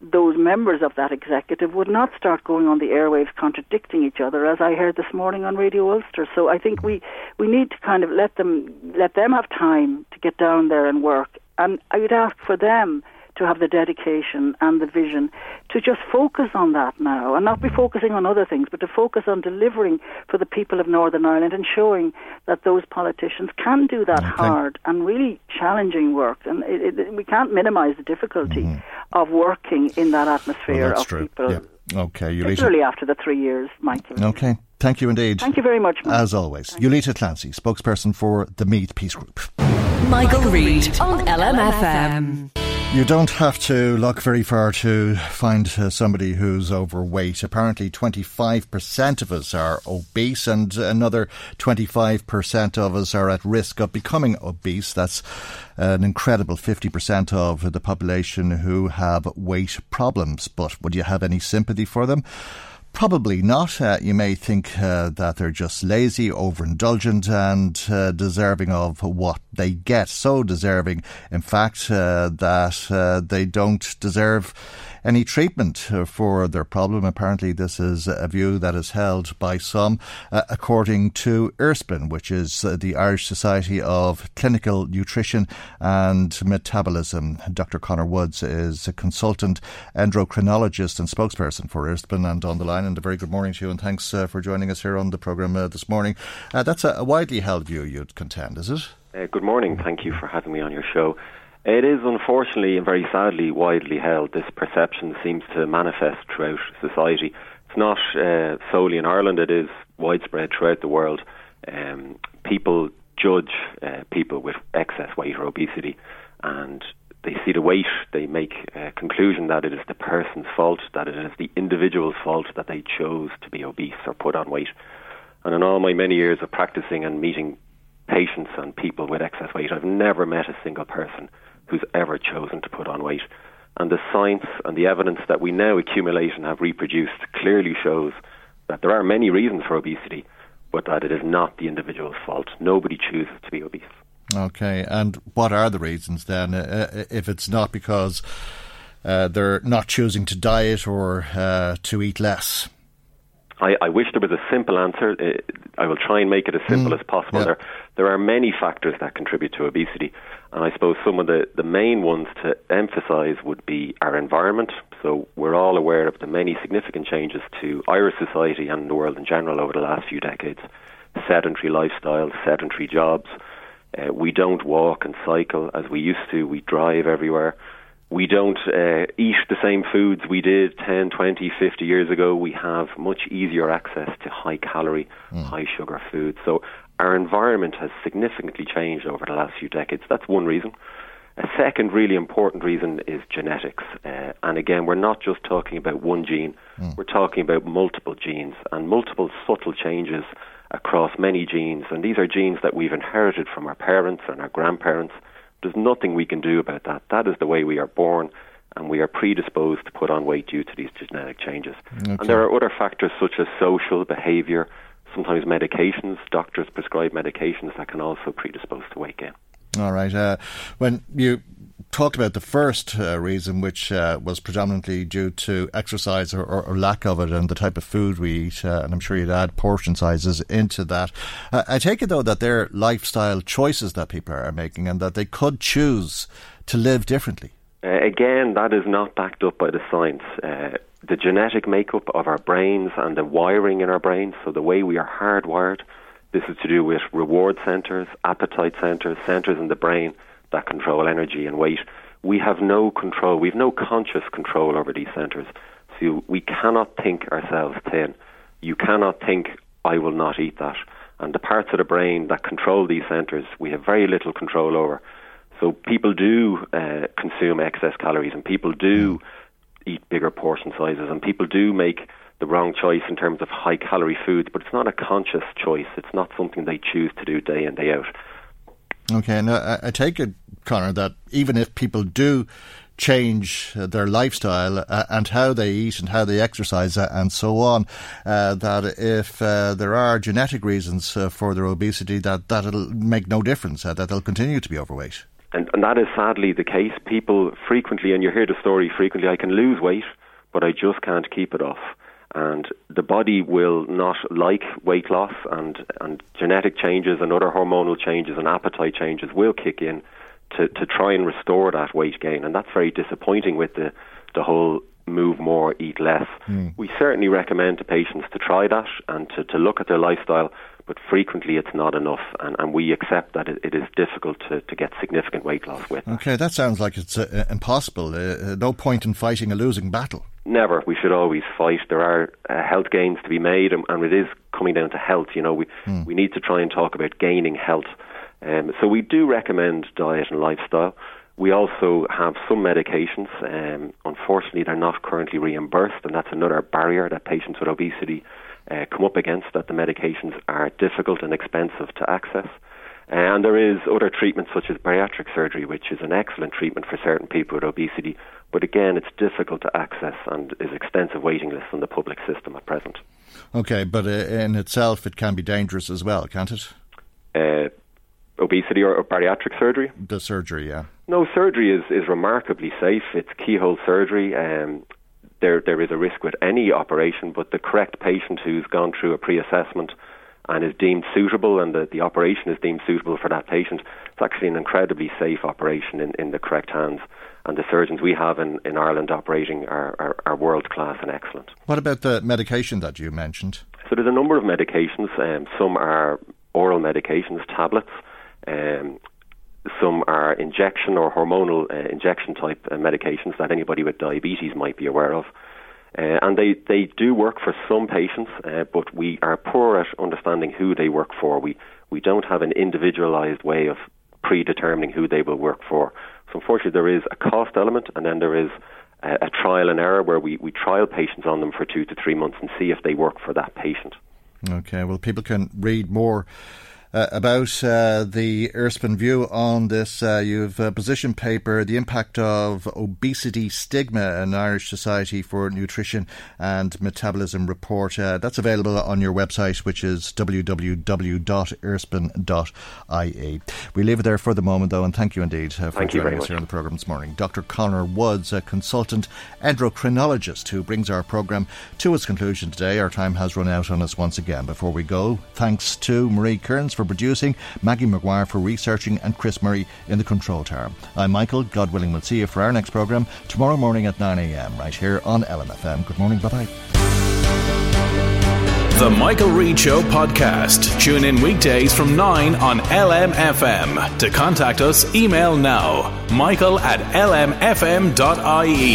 those members of that executive would not start going on the airwaves contradicting each other, as I heard this morning on Radio Ulster. So I think we, we need to kind of let them let them have time to get down there and work. And I would ask for them to have the dedication and the vision to just focus on that now and not be focusing on other things, but to focus on delivering for the people of Northern Ireland and showing that those politicians can do that hard and really challenging work. And it, it, we can't minimise the difficulty mm-hmm. of working in that atmosphere well, of true. people. Yeah. Okay, Julitta. Particularly after the three years, Michael. Okay. Thank you indeed. Thank you very much. As always. Thank Julitta Clancy, spokesperson for the Meath Peace Group. Michael, Michael Reade on LMFM. You don't have to look very far to find uh, somebody who's overweight. Apparently, 25% of us are obese, and another 25% of us are at risk of becoming obese. That's an incredible 50% of the population who have weight problems. But would you have any sympathy for them? Probably not. Uh, you may think uh, that they're just lazy, overindulgent, and uh, deserving of what they get. So deserving, in fact, uh, that uh, they don't deserve any treatment uh, for their problem. Apparently, this is a view that is held by some, uh, according to IrSPEN, which is uh, the Irish Society of Clinical Nutrition and Metabolism. Dr. Conor Woods is a consultant endocrinologist and spokesperson for IrSPEN and on the line. And a very good morning to you, and thanks uh, for joining us here on the programme uh, this morning. Uh, that's a, a, widely held view, you'd contend, is it? good morning. Thank you for having me on your show. It is unfortunately and very sadly widely held. This perception seems to manifest throughout society. It's not uh, solely in Ireland, it is widespread throughout the world. Um, people judge uh, people with excess weight or obesity and they see the weight, they make a conclusion that it is the person's fault, that it is the individual's fault that they chose to be obese or put on weight. And in all my many years of practicing and meeting patients and people with excess weight, I've never met a single person who's ever chosen to put on weight. And the science and the evidence that we now accumulate and have reproduced clearly shows that there are many reasons for obesity, but that it is not the individual's fault. Nobody chooses to be obese. Okay, and what are the reasons then? Uh, uh if it's not because uh, they're not choosing to diet or uh, to eat less? I, I, wish there was a simple answer. Uh, I will try and make it as simple mm, as possible. Yeah. There, there are many factors that contribute to obesity, And I suppose some of the, the main ones to emphasise would be our environment. So we're all aware of the many significant changes to Irish society and the world in general over the last few decades. Sedentary lifestyles, sedentary jobs. Uh, we don't walk and cycle as we used to. We drive everywhere we don't uh, eat the same foods we did 10, 20, 50 years ago. We have much easier access to high calorie, mm. high sugar foods. So our environment has significantly changed over the last few decades. That's one reason. A second really important reason is genetics. Uh, and again, we're not just talking about one gene, mm. we're talking about multiple genes and multiple subtle changes across many genes. And these are genes that we've inherited from our parents and our grandparents there's nothing we can do about that. That is the way we are born, and we are predisposed to put on weight due to these genetic changes. Okay. And there are other factors such as social behaviour, sometimes medications. Doctors prescribe medications that can also predispose to weight gain. All right. Uh, when you talked about the first uh, reason, which uh, was predominantly due to exercise or, or, or, lack of it and the type of food we eat, uh, and I'm sure you'd add portion sizes into that. Uh, I take it, though, that they're lifestyle choices that people are making and that they could choose to live differently. Uh, again, that is not backed up by the science. The genetic makeup of our brains and the wiring in our brains, so the way we are hardwired, this is to do with reward centres, appetite centres, centres in the brain that control energy and weight. We have no control. We have no conscious control over these centres. So we cannot think ourselves thin. You cannot think, I will not eat that. And the parts of the brain that control these centres, we have very little control over. So people do uh, consume excess calories, and people do eat bigger portion sizes, and people do make the wrong choice in terms of high calorie foods. But it's not a conscious choice. It's not something they choose to do day in day out. Okay, and I, I take it Conor, that even if people do change uh, their lifestyle uh, and how they eat and how they exercise uh, and so on. Uh, that if uh, there are genetic reasons uh, for their obesity, that that'll make no difference. that they'll continue to be overweight. And, and that is sadly the case. People frequently, and you hear the story frequently. I can lose weight, but I just can't keep it off. And the body will not like weight loss, and and genetic changes and other hormonal changes and appetite changes will kick in to, to try and restore that weight gain. And that's very disappointing with the, the whole move more, eat less. Mm. We certainly recommend to patients to try that and to, to look at their lifestyle, but frequently it's not enough. And, and we accept that it, it is difficult to, to get significant weight loss with. Okay, that sounds like it's uh, impossible. Uh, uh, no point in fighting a losing battle. Never. We should always fight. There are uh, health gains to be made, and, and, it is coming down to health. You know, we mm. we need to try and talk about gaining health um, so we do recommend diet and lifestyle. We also have some medications. Um, unfortunately, they're not currently reimbursed, and that's another barrier that patients with obesity uh, come up against. That the medications are difficult and expensive to access. And there is other treatments such as bariatric surgery, which is an excellent treatment for certain people with obesity. But again, it's difficult to access and is extensive waiting lists in the public system at present. Okay, but uh, in itself, it can be dangerous as well, can't it? Uh, obesity or, or, bariatric surgery? The surgery, yeah. No, surgery is, is remarkably safe. It's keyhole surgery. Um, there there is a risk with any operation, but the correct patient who's gone through a pre-assessment and is deemed suitable, and the, the operation is deemed suitable for that patient, it's actually an incredibly safe operation in, in the correct hands. And the surgeons we have in, in Ireland operating are, are, are world class and excellent. What about the medication that you mentioned? So there's a number of medications. Um, some are oral medications, tablets. Um, some are injection or hormonal uh, injection type uh, medications that anybody with diabetes might be aware of. Uh, and they, they do work for some patients, uh, but we are poor at understanding who they work for. We, we don't have an individualized way of predetermining who they will work for. So, unfortunately, there is a cost element, and then there is a, a trial and error where we, we trial patients on them for two to three months and see if they work for that patient. Okay, well, people can read more uh, about uh, the IrSPEN view on this. Uh, you've a position paper, The Impact of Obesity Stigma in Irish Society for Nutrition and Metabolism report. Uh, that's available on your website, which is www.irspen.ie. We leave it there for the moment, though, and thank you indeed uh, for thank joining us much. here on the programme this morning. Dr. Conor Woods, a consultant endocrinologist who brings our programme to its conclusion today. Our time has run out on us once again. Before we go, thanks to Marie Kearns for for producing, Maggie McGuire for researching, and Chris Murray in the control tower. I'm Michael. God willing, we'll see you for our next programme tomorrow morning at 9am right here on LMFM. Good morning. Bye bye. The Michael Reade Show podcast. Tune in weekdays from 9 on LMFM. To contact us, email now michael at lmfm.ie.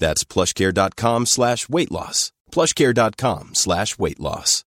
That's plushcare.com slash weight loss. plushcare.com slash weight loss.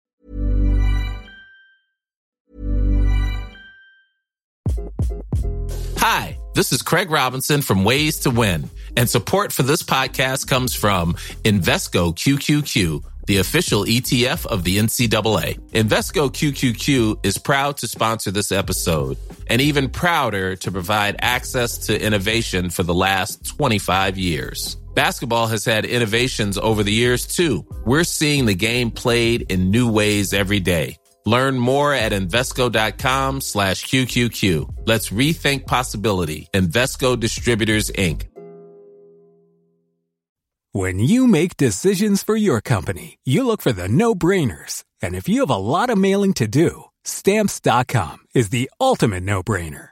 Hi, this is Craig Robinson from Ways to Win, and support for this podcast comes from Invesco QQQ, the official ETF of the NCAA. Invesco QQQ is proud to sponsor this episode and even prouder to provide access to innovation for the last 25 years. Basketball has had innovations over the years too. We're seeing the game played in new ways every day. Learn more at Invesco.com slash QQQ. Let's rethink possibility. Invesco Distributors, Inc. When you make decisions for your company, you look for the no-brainers. And if you have a lot of mailing to do, Stamps.com is the ultimate no-brainer.